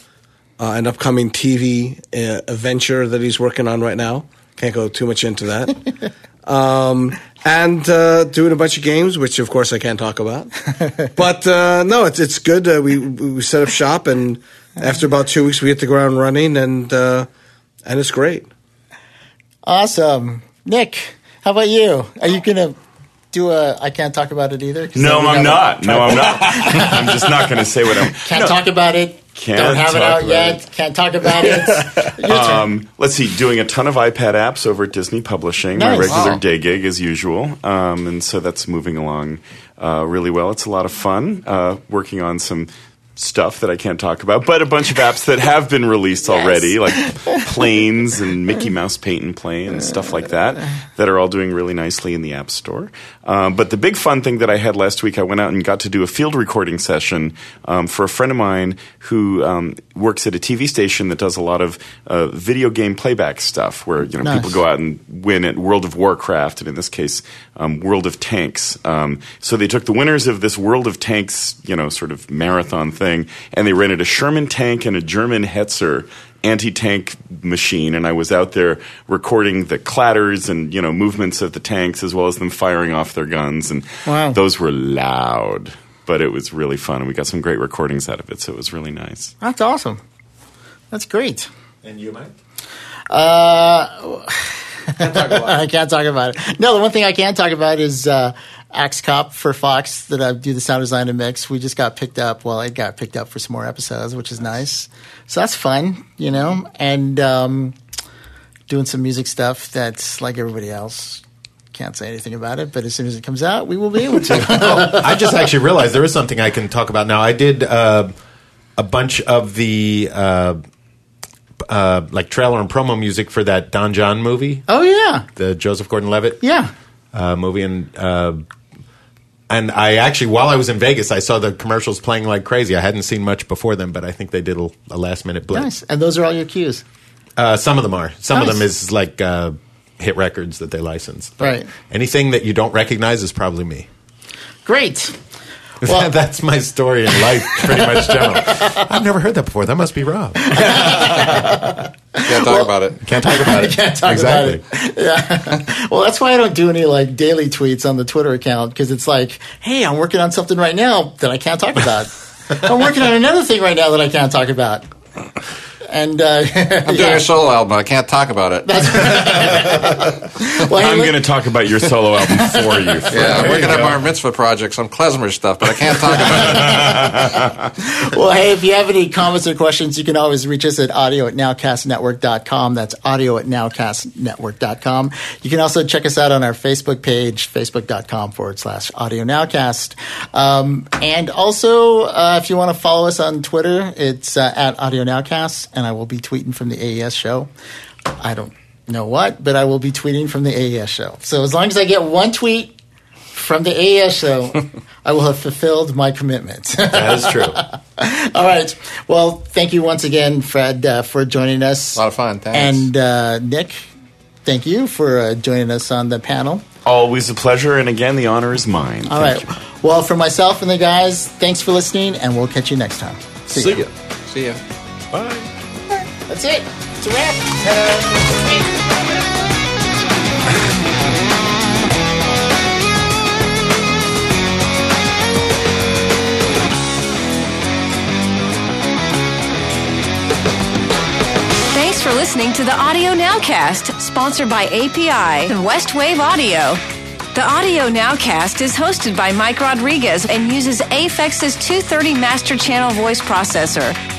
an upcoming TV uh, venture that he's working on right now. Can't go too much into that. um, and uh, doing a bunch of games, which of course I can't talk about. but uh, no, it's it's good. Uh, we we set up shop, and after about two weeks, we hit the ground running, and uh, and it's great. Awesome. Nick, how about you? Are you going to do a I can't talk about it either? No, I'm not. No, I'm not. I'm just not going to say what I'm. Can't No. talk about it. Can't Don't have it talk out about yet. it. Can't talk about it. Your turn. Um, let's see, doing a ton of iPad apps over at Disney Publishing, my regular Wow. day gig as usual. Um, and so that's moving along uh, really well. It's a lot of fun uh, working on some stuff that I can't talk about, but a bunch of apps that have been released already, like planes and Mickey Mouse paint and play and stuff like that, that are all doing really nicely in the App Store. Um, but the big fun thing that I had last week, I went out and got to do a field recording session um, for a friend of mine who um, works at a TV station that does a lot of uh, video game playback stuff, where you know Nice. people go out and win at World of Warcraft, and in this case, um, World of Tanks. Um, so they took the winners of this World of Tanks, you know, sort of marathon thing, and they rented a Sherman tank and a German Hetzer anti-tank machine and I was out there recording the clatters and you know movements of the tanks as well as them firing off their guns and Wow. those were loud but it was really fun and we got some great recordings out of it so it was really nice That's awesome. That's great. and you, Mike? Uh, I can't talk about it. No, the one thing I can talk about is uh, Axe Cop for Fox that I do the sound design and mix. We just got picked up. Well, it got picked up for some more episodes, which is nice. So that's fun, you know, and um, doing some music stuff that's like everybody else. Can't say anything about it, but as soon as it comes out, we will be able to. I just actually realized there is something I can talk about now. I did uh, a bunch of the uh, uh, like trailer and promo music for that Don Jon movie, oh yeah, the Joseph Gordon-Levitt yeah. uh, movie, and uh, and I actually while I was in Vegas, I saw the commercials playing like crazy. I hadn't seen much before them, but I think they did a, a last minute blitz. Nice. And those are all your cues. Uh, some of them are. Some of them is like uh, hit records that they license. But Right. Anything that you don't recognize is probably me. Great. Well- That's my story in life, pretty much. General. I've never heard that before. That must be Rob. Can't talk about it. Can't talk about it. Can't talk exactly. about it. Yeah. well, that's why I don't do any like daily tweets on the Twitter account because it's like, hey, I'm working on something right now that I can't talk about. I'm working on another thing right now that I can't talk about. And uh, I'm doing a solo album. I can't talk about it. well, I'm look- going to talk about your solo album for you. Fred. Yeah, I'm working on go. bar mitzvah project, some klezmer stuff, but I can't talk about it. well, hey, if you have any comments or questions, you can always reach us at audio at nowcastnetwork.com. That's audio at nowcastnetwork.com. You can also check us out on our Facebook page, facebook.com forward slash audio nowcast. Um, and also, uh, if you want to follow us on Twitter, it's uh, at audio nowcast, and I will be tweeting from the AES show. I don't know what, but I will be tweeting from the AES show. So as long as I get one tweet from the AES show, I will have fulfilled my commitment. That is true. All right. Well, thank you once again, Fred, uh, for joining us. A lot of fun. Thanks. And uh, Nick, thank you for uh, joining us on the panel. Always a pleasure, and again, the honor is mine. All right. Well, for myself and the guys, thanks for listening, and we'll catch you next time. See, you. See ya. ya. See ya. Bye. That's it. It's a wrap. Thanks for listening to the Audio Nowcast, sponsored by API and Westwave Audio. The Audio Nowcast is hosted by Mike Rodriguez and uses Aphex's 230 Master Channel voice processor.